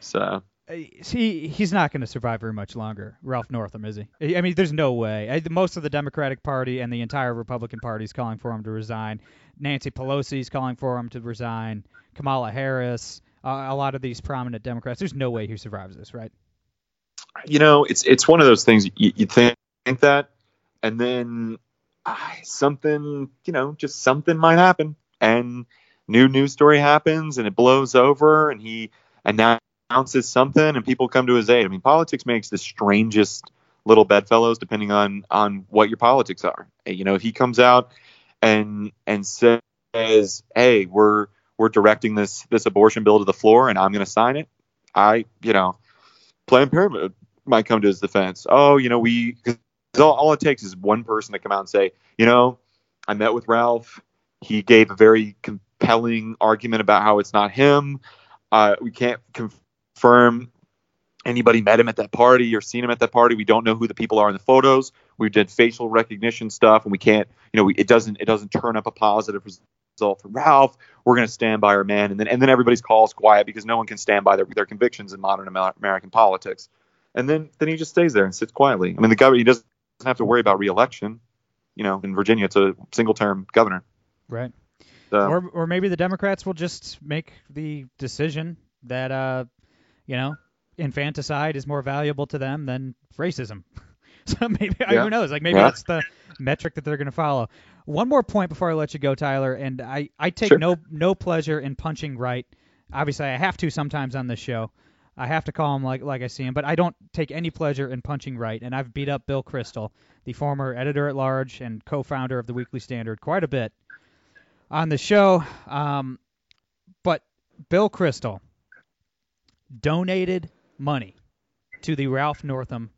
So Uh, he he's not going to survive very much longer, Ralph Northam, is he? I mean, there's no way. Most of the Democratic Party and the entire Republican Party is calling for him to resign. Nancy Pelosi is calling for him to resign. Kamala Harris, uh, a lot of these prominent Democrats. There's no way he survives this, right? you know, it's it's one of those things you, you think, think that, and then ah, something, you know, just something might happen, and new news story happens, and it blows over, and he announces something, and people come to his aid. I mean, politics makes the strangest little bedfellows, depending on on what your politics are. You know, he comes out and and says, "Hey, we're we're directing this this abortion bill to the floor, and I'm going to sign it," I, you know. Planned Parenthood might come to his defense. Oh, you know, we all, all it takes is one person to come out and say, you know, I met with Ralph. He gave a very compelling argument about how it's not him. Uh, we can't confirm anybody met him at that party or seen him at that party. We don't know who the people are in the photos. We did facial recognition stuff, and we can't, you know, we, it doesn't it doesn't turn up a positive result for Ralph. We're going to stand by our man, and then and then everybody's calls quiet because no one can stand by their their convictions in modern American politics. And then then he just stays there and sits quietly. I mean, the governor he doesn't have to worry about reelection. You know, in Virginia, it's a single term governor. Right. So, Or or maybe the Democrats will just make the decision that uh, you know, infanticide is more valuable to them than racism. so maybe Yeah. who knows? Like maybe Yeah. that's the metric that they're going to follow. One more point before I let you go, Tyler, and I I take Sure. no no pleasure in punching right. Obviously, I have to sometimes on this show. I have to call him like like I see him, but I don't take any pleasure in punching right. And I've beat up Bill Kristol, the former editor at large and co-founder of the Weekly Standard, quite a bit on the show. Um, but Bill Kristol donated money to the Ralph Northam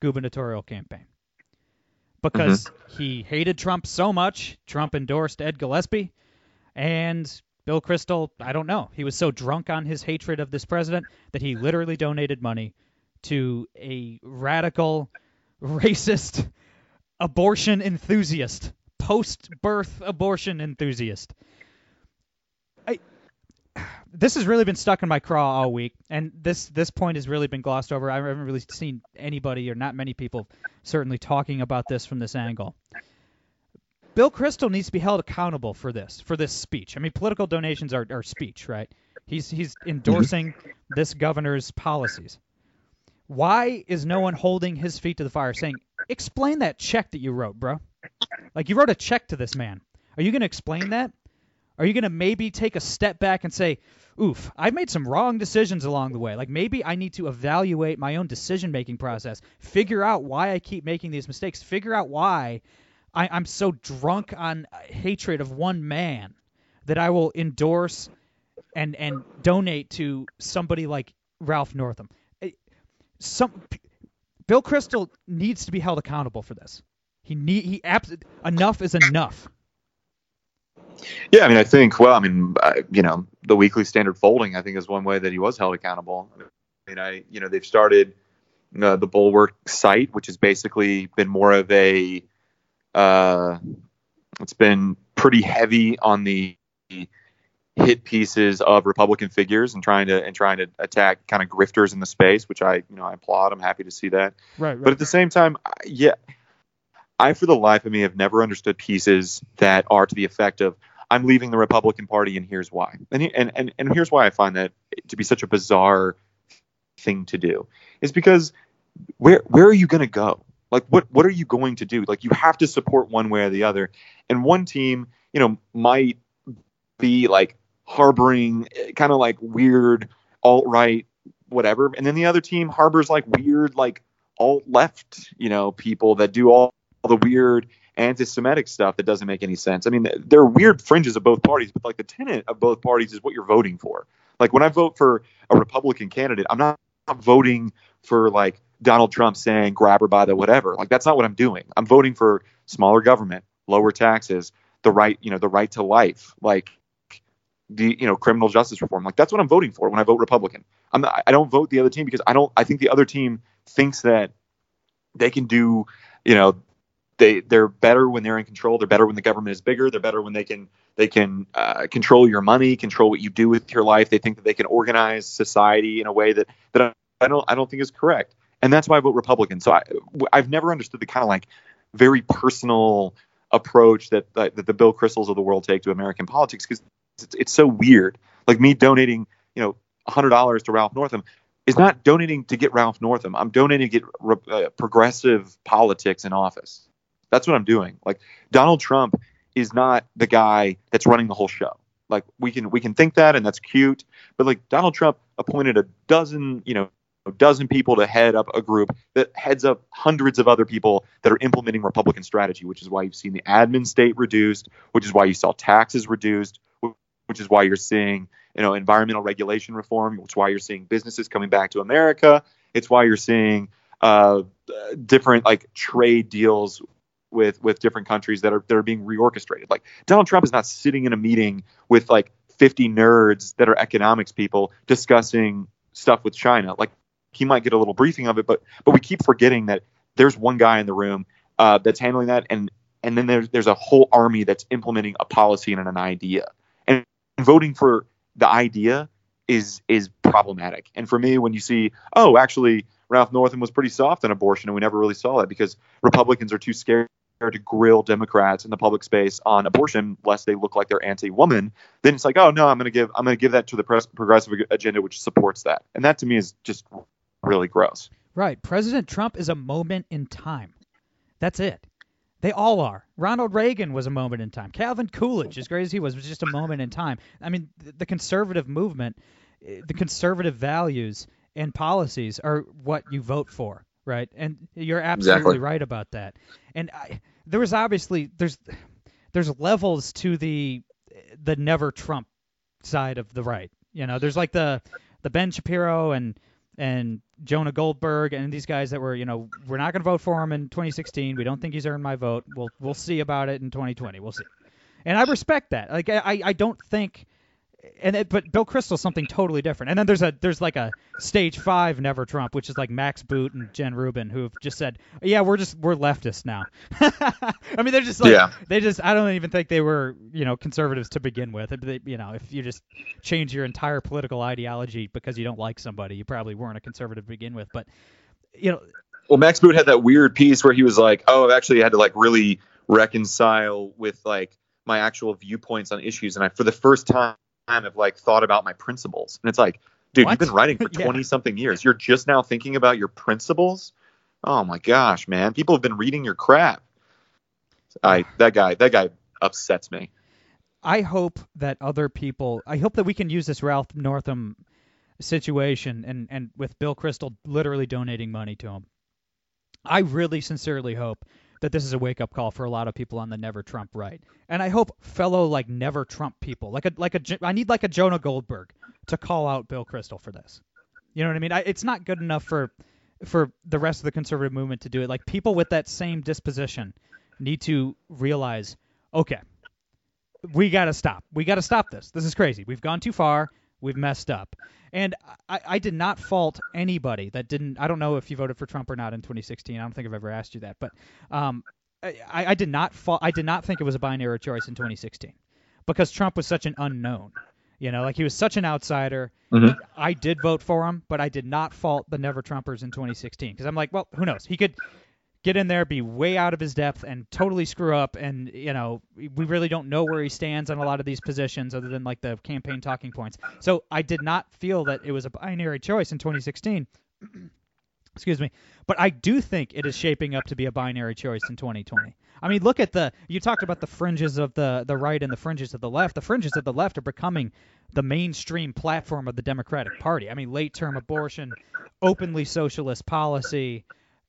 gubernatorial campaign because he hated Trump so much. Trump endorsed Ed Gillespie, and Bill Kristol, I don't know, he was so drunk on his hatred of this president that he literally donated money to a radical, racist abortion enthusiast, post-birth abortion enthusiast. I this has really been stuck in my craw all week, and this this point has really been glossed over. I haven't really seen anybody, or not many people, certainly talking about this from this angle. Bill Kristol needs to be held accountable for this, for this speech. I mean, political donations are, are speech, right? He's he's endorsing mm-hmm. this governor's policies. Why is no one holding his feet to the fire, saying, "Explain that check that you wrote, bro"? Like you wrote a check to this man. Are you going to explain that? Are you going to maybe take a step back and say, oof, I've made some wrong decisions along the way. Like maybe I need to evaluate my own decision making process, figure out why I keep making these mistakes, figure out why I, I'm so drunk on hatred of one man that I will endorse and and donate to somebody like Ralph Northam. Eh, Some Bill Kristol needs to be held accountable for this. He need he abs- enough is enough. Yeah, I mean, I think. Well, I mean, I, you know, the weekly standard folding, I think, is one way that he was held accountable. I mean, I, you know, they've started uh, the Bulwark site, which has basically been more of a, uh, it's been pretty heavy on the hit pieces of Republican figures and trying to and trying to attack kind of grifters in the space, which I, you know, I applaud. I'm happy to see that. Right, right. But at the same time, yeah, I for the life of me have never understood pieces that are to the effect of I'm leaving the Republican Party and here's why. And and and, and here's why I find that to be such a bizarre thing to do is because where where are you going to go? Like what what are you going to do? Like you have to support one way or the other. And one team, you know, might be like harboring eh, kind of like weird alt right whatever, and then the other team harbors like weird like alt left, you know, people that do all, all the weird anti-Semitic stuff that doesn't make any sense. I mean, there are weird fringes of both parties, but like the tenet of both parties is what you're voting for. Like when I vote for a Republican candidate, I'm not, not voting for like Donald Trump saying grab her by the whatever. Like that's not what I'm doing. I'm voting for smaller government, lower taxes, the right, you know, the right to life, like the you know criminal justice reform. Like that's what I'm voting for when I vote Republican. I'm not, I don't vote the other team because I don't. I think the other team thinks that they can do, you know, they they're better when they're in control. They're better when the government is bigger. They're better when they can they can uh, control your money, control what you do with your life. They think that they can organize society in a way that that I, don't I don't think is correct. And that's why I vote Republican. So I I've never understood the kind of like very personal approach that that, that the Bill Kristols of the world take to American politics because it's, it's so weird. Like me donating, you know, hundred dollars to Ralph Northam is not donating to get Ralph Northam. I'm donating to get re- uh, progressive politics in office. That's what I'm doing. Like Donald Trump is not the guy that's running the whole show. Like we can we can think that and that's cute, but like Donald Trump appointed a dozen, you know, a dozen people to head up a group that heads up hundreds of other people that are implementing Republican strategy, which is why you've seen the admin state reduced, which is why you saw taxes reduced, which is why you're seeing you know environmental regulation reform. Which is why you're seeing businesses coming back to America. It's why you're seeing uh, different like trade deals with with different countries that are that are being reorchestrated. Like Donald Trump is not sitting in a meeting with like 50 nerds that are economics people discussing stuff with China. Like he might get a little briefing of it, but but we keep forgetting that there's one guy in the room uh, that's handling that, and and then there's there's a whole army that's implementing a policy and an idea. And voting for the idea is is problematic. And for me, when you see, oh, actually, Ralph Northam was pretty soft on abortion, and we never really saw that because Republicans are too scared to grill Democrats in the public space on abortion, lest they look like they're anti-woman. Then it's like, oh no, I'm going to give I'm going to give that to the progressive agenda, which supports that. And that to me is just really gross. Right. President Trump is a moment in time. That's it. They all are. Ronald Reagan was a moment in time. Calvin Coolidge, as great as he was, was just a moment in time. I mean, the, the conservative movement, eh, the conservative values and policies are what you vote for, right? And you're absolutely Exactly. right about that. And I, there was obviously there's there's levels to the the never Trump side of the right. You know, there's like the the Ben Shapiro and and Jonah Goldberg and these guys that were, you know, we're not going to vote for him in 2016. We don't think he's earned my vote. We'll we'll see about it in 2020. We'll see. And I respect that. Like I I don't think and it, but Bill Kristol's something totally different. And then there's a there's like a stage five Never Trump, which is like Max Boot and Jen Rubin, who have just said, yeah, we're just we're leftists now. I mean, they're just like Yeah. they just I don't even think they were you know conservatives to begin with. They, you know, if you just change your entire political ideology because you don't like somebody, you probably weren't a conservative to begin with. But you know, Well, Max Boot had that weird piece where he was like, "Oh, I've actually had to like really reconcile with like my actual viewpoints on issues. And I, for the first time, have like thought about my principles. And it's like, dude, What? you've been writing for Yeah. 20 something years. You're just now thinking about your principles. Oh my gosh, man. People have been reading your crap. I, that guy, that guy upsets me. I hope that other people. I hope that we can use this Ralph Northam situation and and with Bill Kristol literally donating money to him. I really sincerely hope that this is a wake up call for a lot of people on the never Trump right. And I hope fellow like never Trump people, like a like a I need like a Jonah Goldberg to call out Bill Kristol for this. You know what I mean? I, it's not good enough for for the rest of the conservative movement to do it. Like people with that same disposition need to realize, okay, we got to stop. We got to stop this. This is crazy. We've gone too far. We've messed up. And I, I did not fault anybody that didn't. I don't know if you voted for Trump or not in 2016. I don't think I've ever asked you that. But um, I, I did not fault. I did not think it was a binary choice in 2016 because Trump was such an unknown. You know, like he was such an outsider. Mhm. I did vote for him, but I did not fault the never Trumpers in 2016 because I'm like, well, who knows? He could get in there, be way out of his depth, and totally screw up. And you know, we really don't know where he stands on a lot of these positions, other than like the campaign talking points. So I did not feel that it was a binary choice in 2016. Excuse me, but I do think it is shaping up to be a binary choice in 2020. I mean, look at the you talked about the fringes of the the right and the fringes of the left. The fringes of the left are becoming the mainstream platform of the Democratic Party. I mean, late term abortion, openly socialist policy,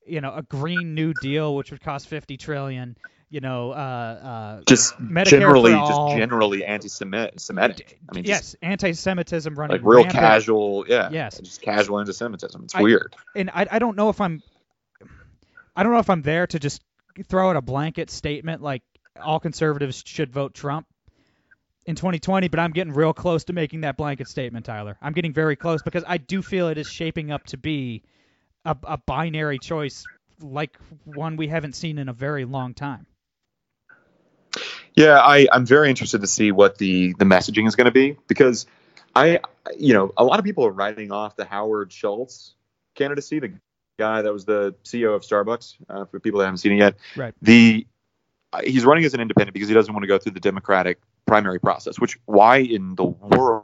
you know, a green new deal which would cost 50 trillion, you know, uh, uh, Just Medicare generally, just generally anti-Semitic. I mean, yes, anti-Semitism running like real rampant. casual, yeah. Yes. Just casual anti-Semitism. It's I- weird. and I, I don't know if I'm I don't know if I'm there to just throw out a blanket statement like all conservatives should vote Trump in 2020, but I'm getting real close to making that blanket statement, Tyler. I'm getting very close because I do feel it is shaping up to be a, a binary choice like one we haven't seen in a very long time. Yeah, I, I'm very interested to see what the the messaging is going to be because I, you know, a lot of people are writing off the Howard Schultz candidacy, the guy that was the CEO of Starbucks. Uh, for people that haven't seen it yet, Right. The uh, he's running as an independent because he doesn't want to go through the Democratic primary process. Which why in the world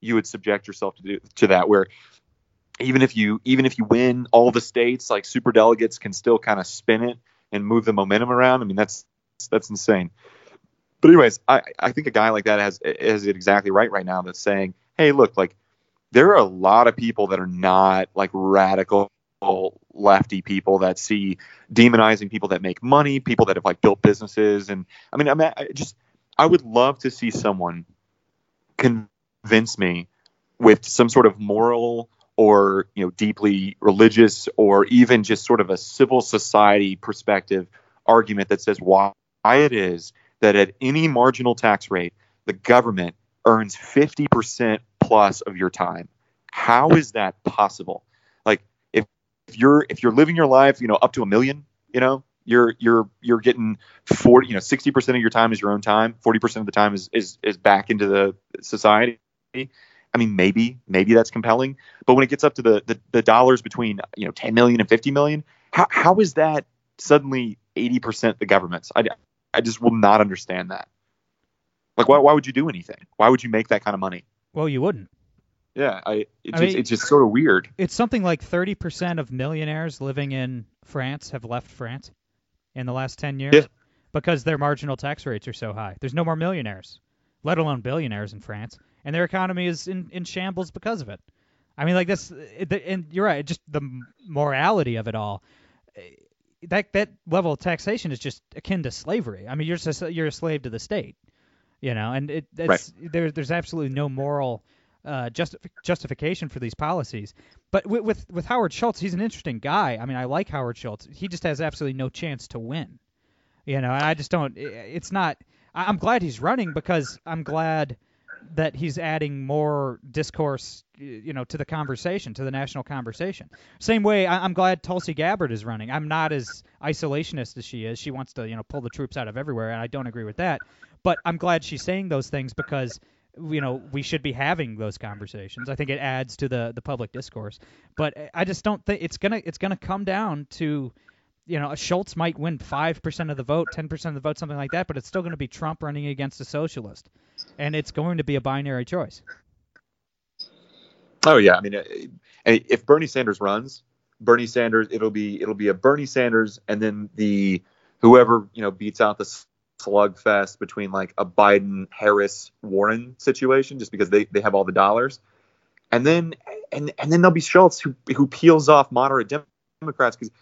you would subject yourself to do, to that where even if you even if you win all the states, like super delegates can still kind of spin it and move the momentum around. I mean, that's that's insane. But anyways, I I think a guy like that has has it exactly right right now. That's saying, hey, look, like there are a lot of people that are not like radical lefty people that see demonizing people that make money, people that have like built businesses, and I mean, I'm I just I would love to see someone convince me with some sort of moral or you know deeply religious or even just sort of a civil society perspective argument that says why it is that at any marginal tax rate the government earns 50% plus of your time. How is that possible? Like if, if you're if you're living your life you know up to a million you know you're you're you're getting 40 you know 60% of your time is your own time. 40% of the time is is is back into the society I mean, maybe, maybe that's compelling. But when it gets up to the, the, the dollars between, you know, 10 million and 50 million, how, how is that suddenly 80% the government's? I, I just will not understand that. Like, why, why would you do anything? Why would you make that kind of money? Well, you wouldn't. Yeah, I, it I just, mean- it's just sort of weird. It's something like 30% of millionaires living in France have left France in the last 10 years Yeah. because their marginal tax rates are so high. There's no more millionaires, let alone billionaires in France, and their economy is in, in shambles because of it. I mean, like this, and you're right. Just the morality of it all. eh, That that level of taxation is just akin to slavery. I mean, you're just a, you're a slave to the state, you know, and it it's, there there's absolutely no moral uh, justif- justification for these policies. But with, with with Howard Schultz, he's an interesting guy. I mean, I like Howard Schultz. He just has absolutely no chance to win. You know, and I just don't. i- It's not. I'm glad he's running because I'm glad that he's adding more discourse, you know, to the conversation, to the national conversation. Same way, I- I'm glad Tulsi Gabbard is running. I'm not as isolationist as she is. She wants to, you know, pull the troops out of everywhere, and I don't agree with that. But I'm glad she's saying those things because, you know, we should be having those conversations. I think it adds to the the public discourse. But eh, I just don't think it's gonna it's gonna come down to you know, Schultz might win five percent of the vote, ten percent of the vote, something like that, but it's still going to be Trump running against a socialist, and it's going to be a binary choice. Oh yeah, I mean, if Bernie Sanders runs, Bernie Sanders, it'll be it'll be a Bernie Sanders, and then the whoever you know beats out the slugfest between like a Biden Harris Warren situation, just because they they have all the dollars, and then and and then there'll be Schultz who who peels off moderate Democrats because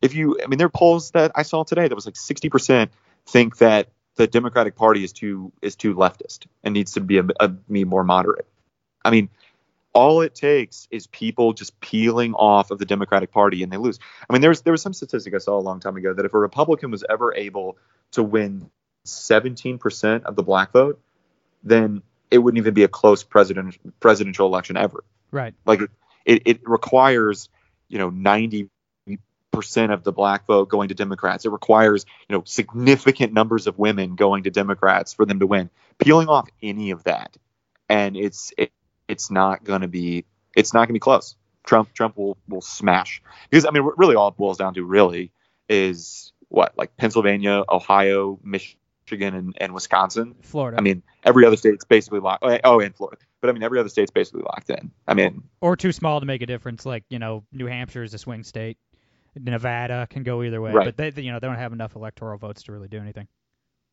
if you I mean there are polls that I saw today that was like 60 percent think that the Democratic Party is too is too leftist and needs to be a, a, a more moderate. I mean all it takes is people just peeling off of the Democratic Party and they lose. I mean, there was there was some statistic I saw a long time ago that if a Republican was ever able to win 17% of the black vote, then it wouldn't even be a close president presidential election ever. Right. Like it, it requires, you know, 90 percent of the black vote going to Democrats. It requires, you know, significant numbers of women going to Democrats for them to win. Peeling off any of that, and it's it, it's not going to be it's not going to be close. Trump Trump will will smash because I mean really all it boils down to really is what like Pennsylvania, Ohio, Michigan, and, and Wisconsin, Florida. I mean every other state's basically locked. Oh, oh and Florida, but I mean every other state's basically locked in. I mean or too small to make a difference. Like you know New Hampshire is a swing state. Nevada can go either way, Right. but they you know they don't have enough electoral votes to really do anything.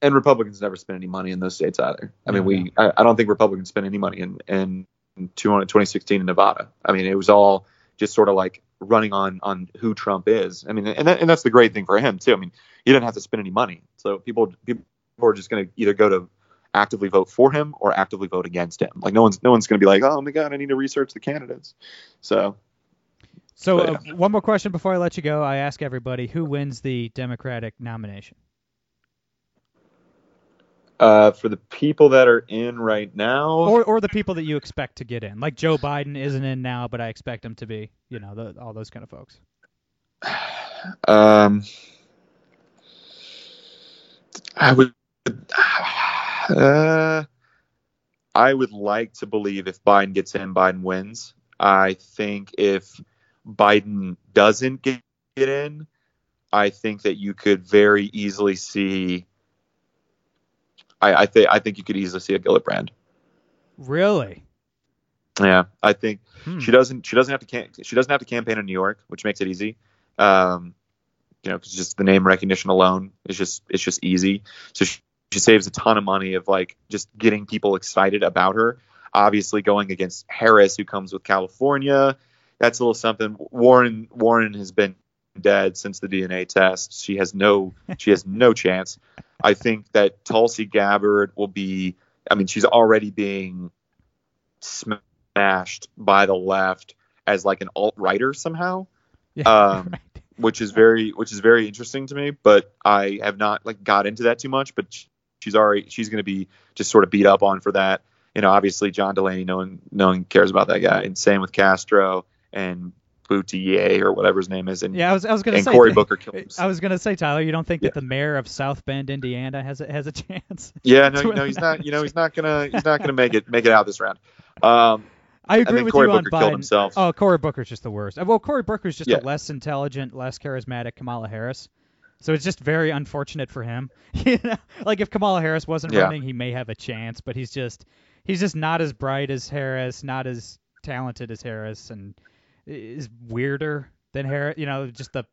and Republicans never spend any money in those states either. I mean No, we I, I don't think Republicans spent any money in in 2016 in Nevada. I mean it was all just sort of like running on on who Trump is. I mean, and that, and that's the great thing for him too. I mean, he didn't have to spend any money, so people people are just going to either go to actively vote for him or actively vote against him. Like no one's no one's going to be like, oh my god, I need to research the candidates. So So But, uh, one more question before I let you go. I ask everybody who wins the Democratic nomination. uh, for the people that are in right now, or or the people that you expect to get in. Like Joe Biden isn't in now, but I expect him to be. You know, the, all those kind of folks. um, I would. Uh, I would like to believe if Biden gets in, Biden wins. I think if Biden doesn't get, in, I think that you could very easily see. I, I think I think you could easily see a Gillibrand. Really? Yeah, I think Hmm. she doesn't. She doesn't have to. Cam- she doesn't have to campaign in New York, which makes it easy. Um, you know, 'cause just the name recognition alone is just it's just easy. So she, she saves a ton of money of like just getting people excited about her. Obviously, going against Harris, who comes with California, that's a little something. Warren Warren has been dead since the DNA test. She has no she has no chance. I think that Tulsi Gabbard will be. I mean, she's already being smashed by the left as like an alt righter somehow, Yeah. Um, right. which is very which is very interesting to me. But I have not like got into that too much. But she's already she's going to be just sort of beat up on for that. You know, obviously John Delaney, no one no one cares about that guy, and same with Castro and Boutier or whatever his name is, and Yeah, I was I was gonna say. Cory Booker killed him. I was gonna say, Tyler, you don't think Yeah. that the mayor of South Bend, Indiana, has a, has a chance? Yeah, no, to win he's not. You know he's not gonna. He's not gonna make it make it out this round. Um, I agree with Cory you on Booker killed Biden. himself. Oh, Cory Booker's just the worst. Well, Cory Booker's just Yeah. a less intelligent, less charismatic Kamala Harris. So it's just very unfortunate for him. you know, like if Kamala Harris wasn't Yeah. running, he may have a chance, but he's just he's just not as bright as Harris, not as talented as Harris, and is weirder than Harris. You know, just the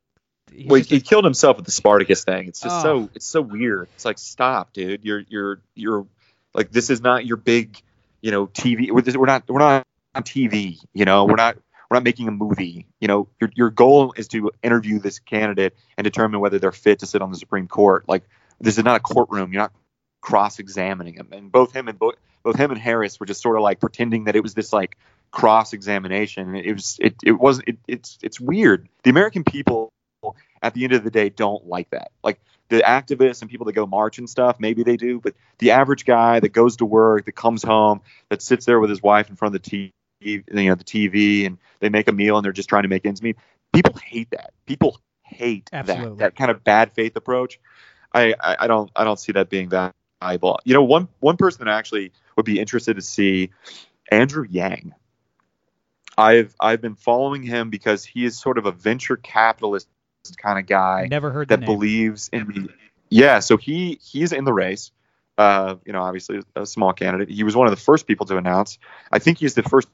well, he, just he killed himself with the Spartacus thing. It's just Oh. so it's so weird. It's like stop, dude. You're you're you're like this is not your big, you know, TV. We're, this, we're not we're not on TV. You know, we're not we're not making a movie. You know, your your goal is to interview this candidate and determine whether they're fit to sit on the Supreme Court. Like this is not a courtroom. You're not cross-examining him. And both him and both both him and Harris were just sort of like pretending that it was this like cross-examination. It was it it wasn't it, it's it's weird. The American people at the end of the day don't like that. Like the activists and people that go march and stuff, maybe they do, but the average guy that goes to work, that comes home, that sits there with his wife in front of the TV, you know, the TV, and they make a meal and they're just trying to make ends meet. People hate that. People hate Absolutely. that that kind of bad faith approach. I, I I don't I don't see that being valuable. You know, one one person that actually would be interested to see Andrew Yang. I've I've been following him because he is sort of a venture capitalist kind of guy Never heard that believes in the yeah so he he's in the race. Uh you know obviously a small candidate. He was one of the first people to announce. I think he's the first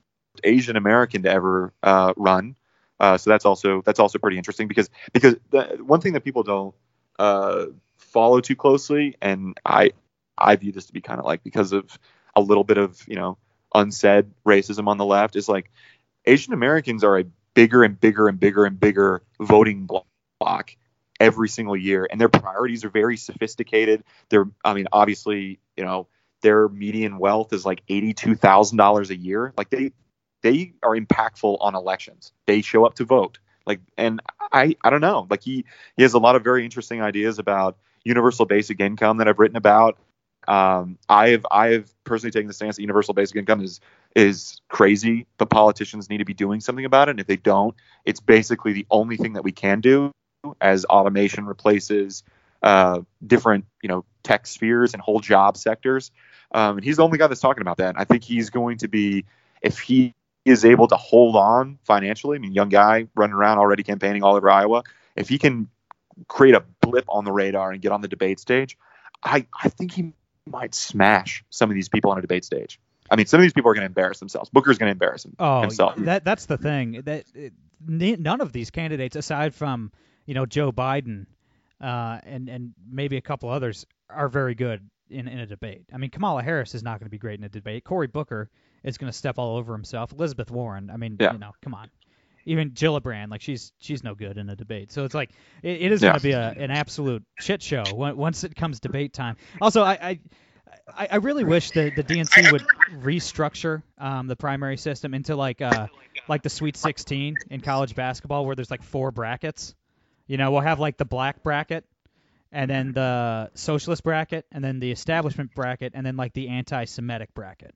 asian american to ever uh run. Uh so that's also that's also pretty interesting because because the one thing that people don't uh follow too closely and i i view this to be kind of like because of a little bit of you know unsaid racism on the left is like asian americans are a bigger and bigger and bigger and bigger voting block every single year and their priorities are very sophisticated. They're i mean obviously you know their median wealth is like $82000 a year. Like they they are impactful on elections. They show up to vote. Like and i i don't know. Like he he has a lot of very interesting ideas about universal basic income that i've written about um i've i've personally taken the stance that universal basic income is is crazy but politicians need to be doing something about it and if they don't it's basically the only thing that we can do as automation replaces uh, different you know tech spheres and whole job sectors. Um, and he's the only guy that's talking about that. I think he's going to be if he is able to hold on financially. I mean, young guy running around already campaigning all over Iowa. If he can create a blip on the radar and get on the debate stage, I I think he might smash some of these people on a debate stage. I mean, some of these people are going to embarrass themselves. Booker's going to embarrass him, Oh, himself. that that's the thing. That it, none of these candidates, aside from you know Joe Biden, uh, and and maybe a couple others, are very good in in a debate. I mean, Kamala Harris is not going to be great in a debate. Cory Booker is going to step all over himself. Elizabeth Warren. I mean, Yeah. you know, come on. Even Gillibrand, like she's she's no good in a debate. So it's like it, it is Yeah. going to be a, an absolute shit show once it comes debate time. Also, I. I I, I really wish the, the DNC would restructure um, the primary system into like uh, like the Sweet 16 in college basketball, where there's like four brackets. You know, we'll have like the black bracket, and then the socialist bracket, and then the establishment bracket, and then like the anti-Semitic bracket.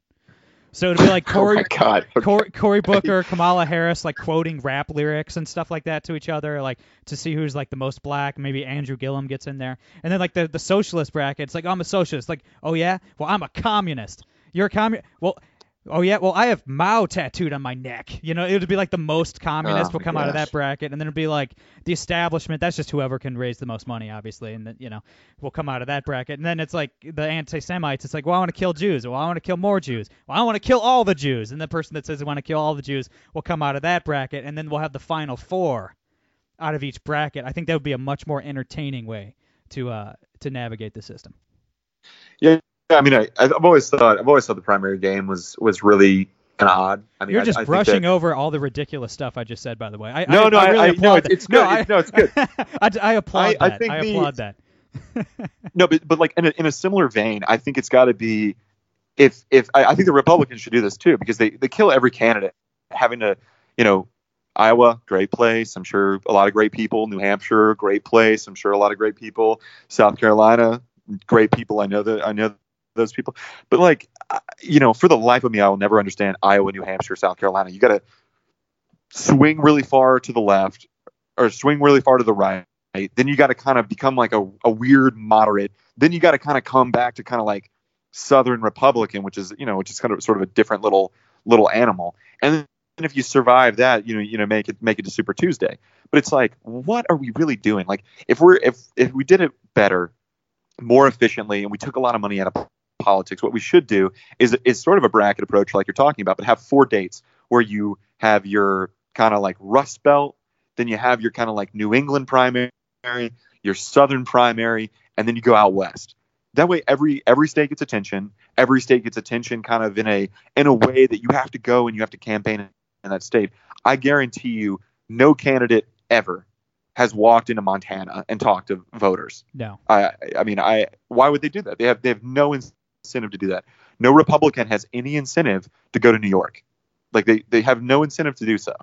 So it'd be like oh Cory, my god. Cory, Cory Booker, Kamala Harris, like quoting rap lyrics and stuff like that to each other, like to see who's like the most black. Maybe Andrew Gillum gets in there, and then like the the socialist bracket, it's like I'm a socialist. Like, oh yeah, well I'm a communist. You're a communist. Well, oh yeah, well I have Mao tattooed on my neck. You know, it would be like the most communist Oh will my come out of that bracket, and then it'd be like the establishment. That's just whoever can raise the most money, obviously, and then you know will come out of that bracket. And then it's like the anti-Semites. It's like, well, I want to kill Jews. Well, I want to kill more Jews. Well, I want to kill all the Jews. And the person that says they want to kill all the Jews will come out of that bracket, and then we'll have the final four out of each bracket. I think that would be a much more entertaining way to uh to navigate the system. Yeah, I mean, I, I've always thought I've always thought the primary game was was really kind of odd. I mean, You're just I brushing that- over all the ridiculous stuff I just said, by the way. I, No, I, no, I really no, that. it's-. I, It's- no, it's good. I, I applaud I- I that. think I the- applaud that. No, but but like in a, in a similar vein, I think it's got to be if if I, I think the Republicans should do this too because they they kill every candidate having to you know Iowa great place I'm sure a lot of great people New Hampshire great place I'm sure a lot of great people South Carolina great people I know that I know those people. But like you know for the life of me I will never understand Iowa New Hampshire South Carolina. You got to swing really far to the left or swing really far to the right. Then you got to kind of become like a, a weird moderate. Then you got to kind of come back to kind of like southern republican which is you know which is kind of sort of a different little little animal. And then if you survive that you know you know make it make it to super tuesday. But it's like what are we really doing? Like if we're if if we did it better more efficiently and we took a lot of money out of politics what we should do is is sort of a bracket approach like you're talking about but have four dates where you have your kind of like rust belt then you have your kind of like new england primary your southern primary and then you go out west. That way every every state gets attention. Every state gets attention kind of in a in a way that you have to go and you have to campaign in that state. I guarantee you no candidate ever has walked into montana and talked to voters. No. i i mean i why would they do that? They have they have no incentive to do that. No republican has any incentive to go to new york. Like they they have no incentive to do so.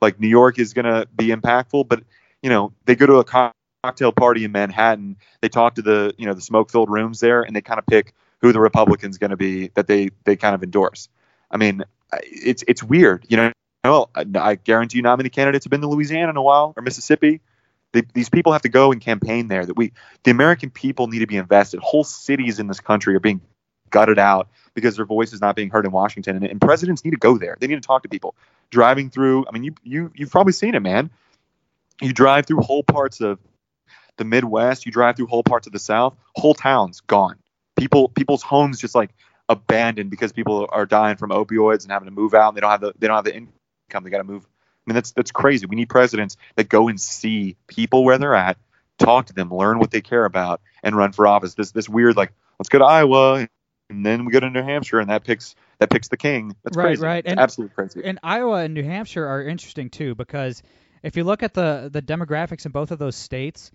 Like new york is going to be impactful but you know they go to a cocktail party in manhattan. They talk to the you know the smoke filled rooms there and they kind of pick who the republican's going to be that they they kind of endorse. I mean it's it's weird you know? Well, I, guarantee you not many candidates have been to louisiana in a while or mississippi. They, these people have to go and campaign there that we the american people need to be invested. Whole cities in this country are being gutted out because their voice is not being heard in washington and, and presidents need to go there they need to talk to people driving through i mean you you you've probably seen it man You drive through whole parts of the Midwest, you drive through whole parts of the South, whole towns gone. People people's homes just like abandoned because people are dying from opioids and having to move out and they don't have the they don't have the income. They got to move. I mean that's that's crazy. We need presidents that go and see people where they're at, talk to them, learn what they care about, and run for office. This this weird like let's go to Iowa and then we go to New Hampshire and that picks that picks the king. That's Right, crazy. right. And- absolutely crazy. And Iowa and New Hampshire are interesting too because if you look at the the demographics in both of those states,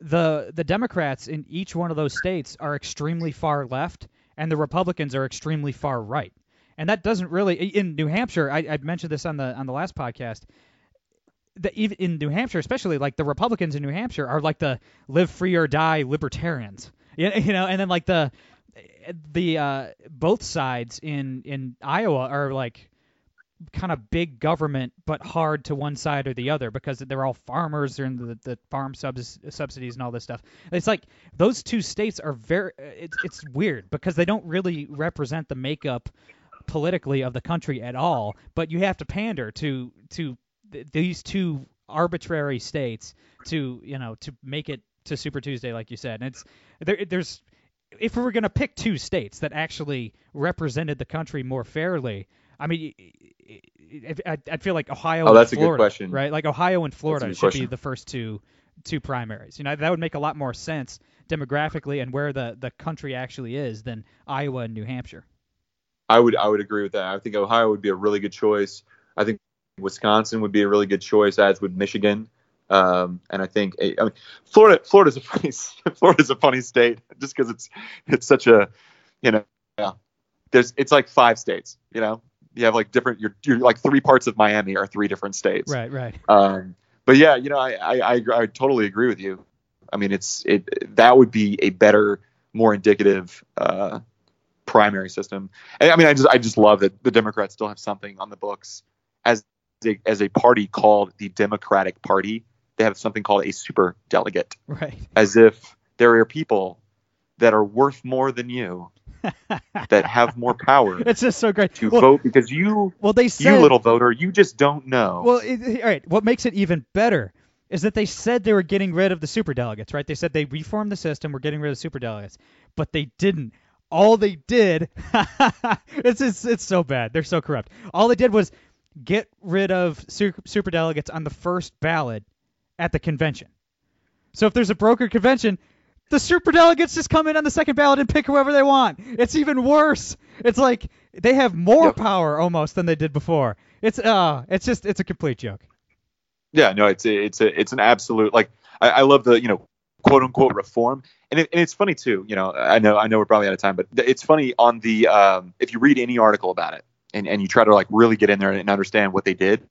the the Democrats in each one of those states are extremely far left, and the Republicans are extremely far right. And that doesn't really in New Hampshire. I, I mentioned this on the on the last podcast. The, even in New Hampshire, especially like the Republicans in New Hampshire are like the live free or die libertarians. You know, and then like the the uh, both sides in in Iowa are like kind of big government, but hard to one side or the other because they're all farmers. They're in the, the farm subs- subsidies and all this stuff. It's like those two states are very. It's it's weird because they don't really represent the makeup politically of the country at all. But you have to pander to to th- these two arbitrary states to you know to make it to Super Tuesday, like you said. And it's there. There's if we were going to pick two states that actually represented the country more fairly, I mean, I'd feel like Ohio Oh, that's a and good Florida, question. right? Like Ohio and Florida should be the first two two primaries. You know, that would make a lot more sense demographically and where the the country actually is than Iowa and New Hampshire. I would I would agree with that. I think Ohio would be a really good choice. I think Wisconsin would be a really good choice, as would Michigan. Um, and I think I mean Florida Florida's a funny Florida's a funny state just because it's it's such a you know yeah there's it's like five states you know you have like different you're you're like three parts of Miami are three different states Right, right. um, but yeah, you know, I, I, I, I totally agree with you. I mean, it's it that would be a better, more indicative uh, primary system. And, I mean, I just I just love that the Democrats still have something on the books as a, as a party called the Democratic Party. They have something called a super delegate, Right. as if there are people that are worth more than you, that have more power It's just so great. to well, vote because you, well, they said you little voter, you just don't know. Well, it, all right. What makes it even better is that they said they were getting rid of the super delegates, right? They said they reformed the system, we're getting rid of super delegates, but they didn't. All they did, it's, it's it's so bad. They're so corrupt. All they did was get rid of super delegates on the first ballot at the convention. So if there's a brokered convention, the superdelegates just come in on the second ballot and pick whoever they want. It's even worse. It's like they have more Yep. power almost than they did before. It's uh, it's just it's a complete joke. Yeah, no, it's a, it's a, it's an absolute like I, I love the you know quote unquote reform, and, it, and it's funny too. You know, I know I know we're probably out of time, but it's funny on the um, if you read any article about it and and you try to like really get in there and understand what they did,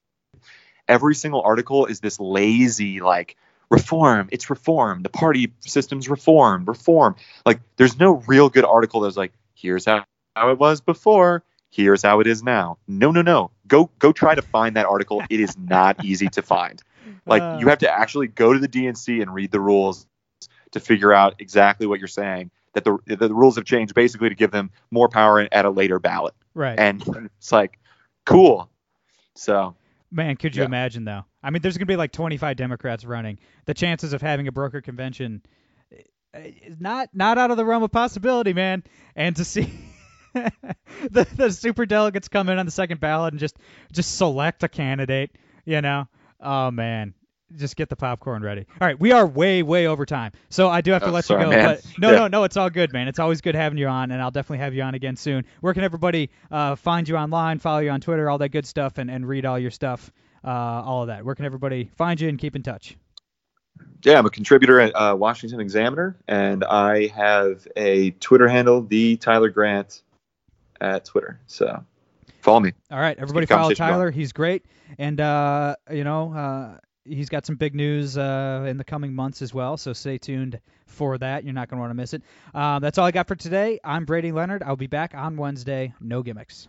every single article is this lazy like reform. It's reform. The party system's reform. Reform. Like there's no real good article that's like here's how how it was before. Here's how it is now. No, no, no. Go go try to find that article. It is not easy to find. Like Uh. you have to actually go to the DNC and read the rules to figure out exactly what you're saying. That the the rules have changed basically to give them more power at a later ballot. Right. And it's like cool. So Man, could you Yeah. imagine though? I mean, there's gonna be like 25 Democrats running. The chances of having a broker convention is not not out of the realm of possibility, man. And to see the the super delegates come in on the second ballot and just just select a candidate, you know? Oh man. Just get the popcorn ready. All right, we are way, way over time, so I do have to Oh, let sorry, you go. man. But no, Yeah. no, no, it's all good, man. It's always good having you on, and I'll definitely have you on again soon. Where can everybody uh, find you online, follow you on Twitter, all that good stuff, and, and read all your stuff, uh, all of that? Where can everybody find you and keep in touch? yeah, I'm a contributor at uh, Washington Examiner, and I have a Twitter handle, the Tyler Grant, at Twitter. So follow me. All right, everybody follow Tyler. He's great, and uh, you know uh, he's got some big news uh, in the coming months as well. So stay tuned for that. You're not going to want to miss it. Um, that's all I got for today. I'm Brady Leonard. I'll be back on Wednesday. No gimmicks.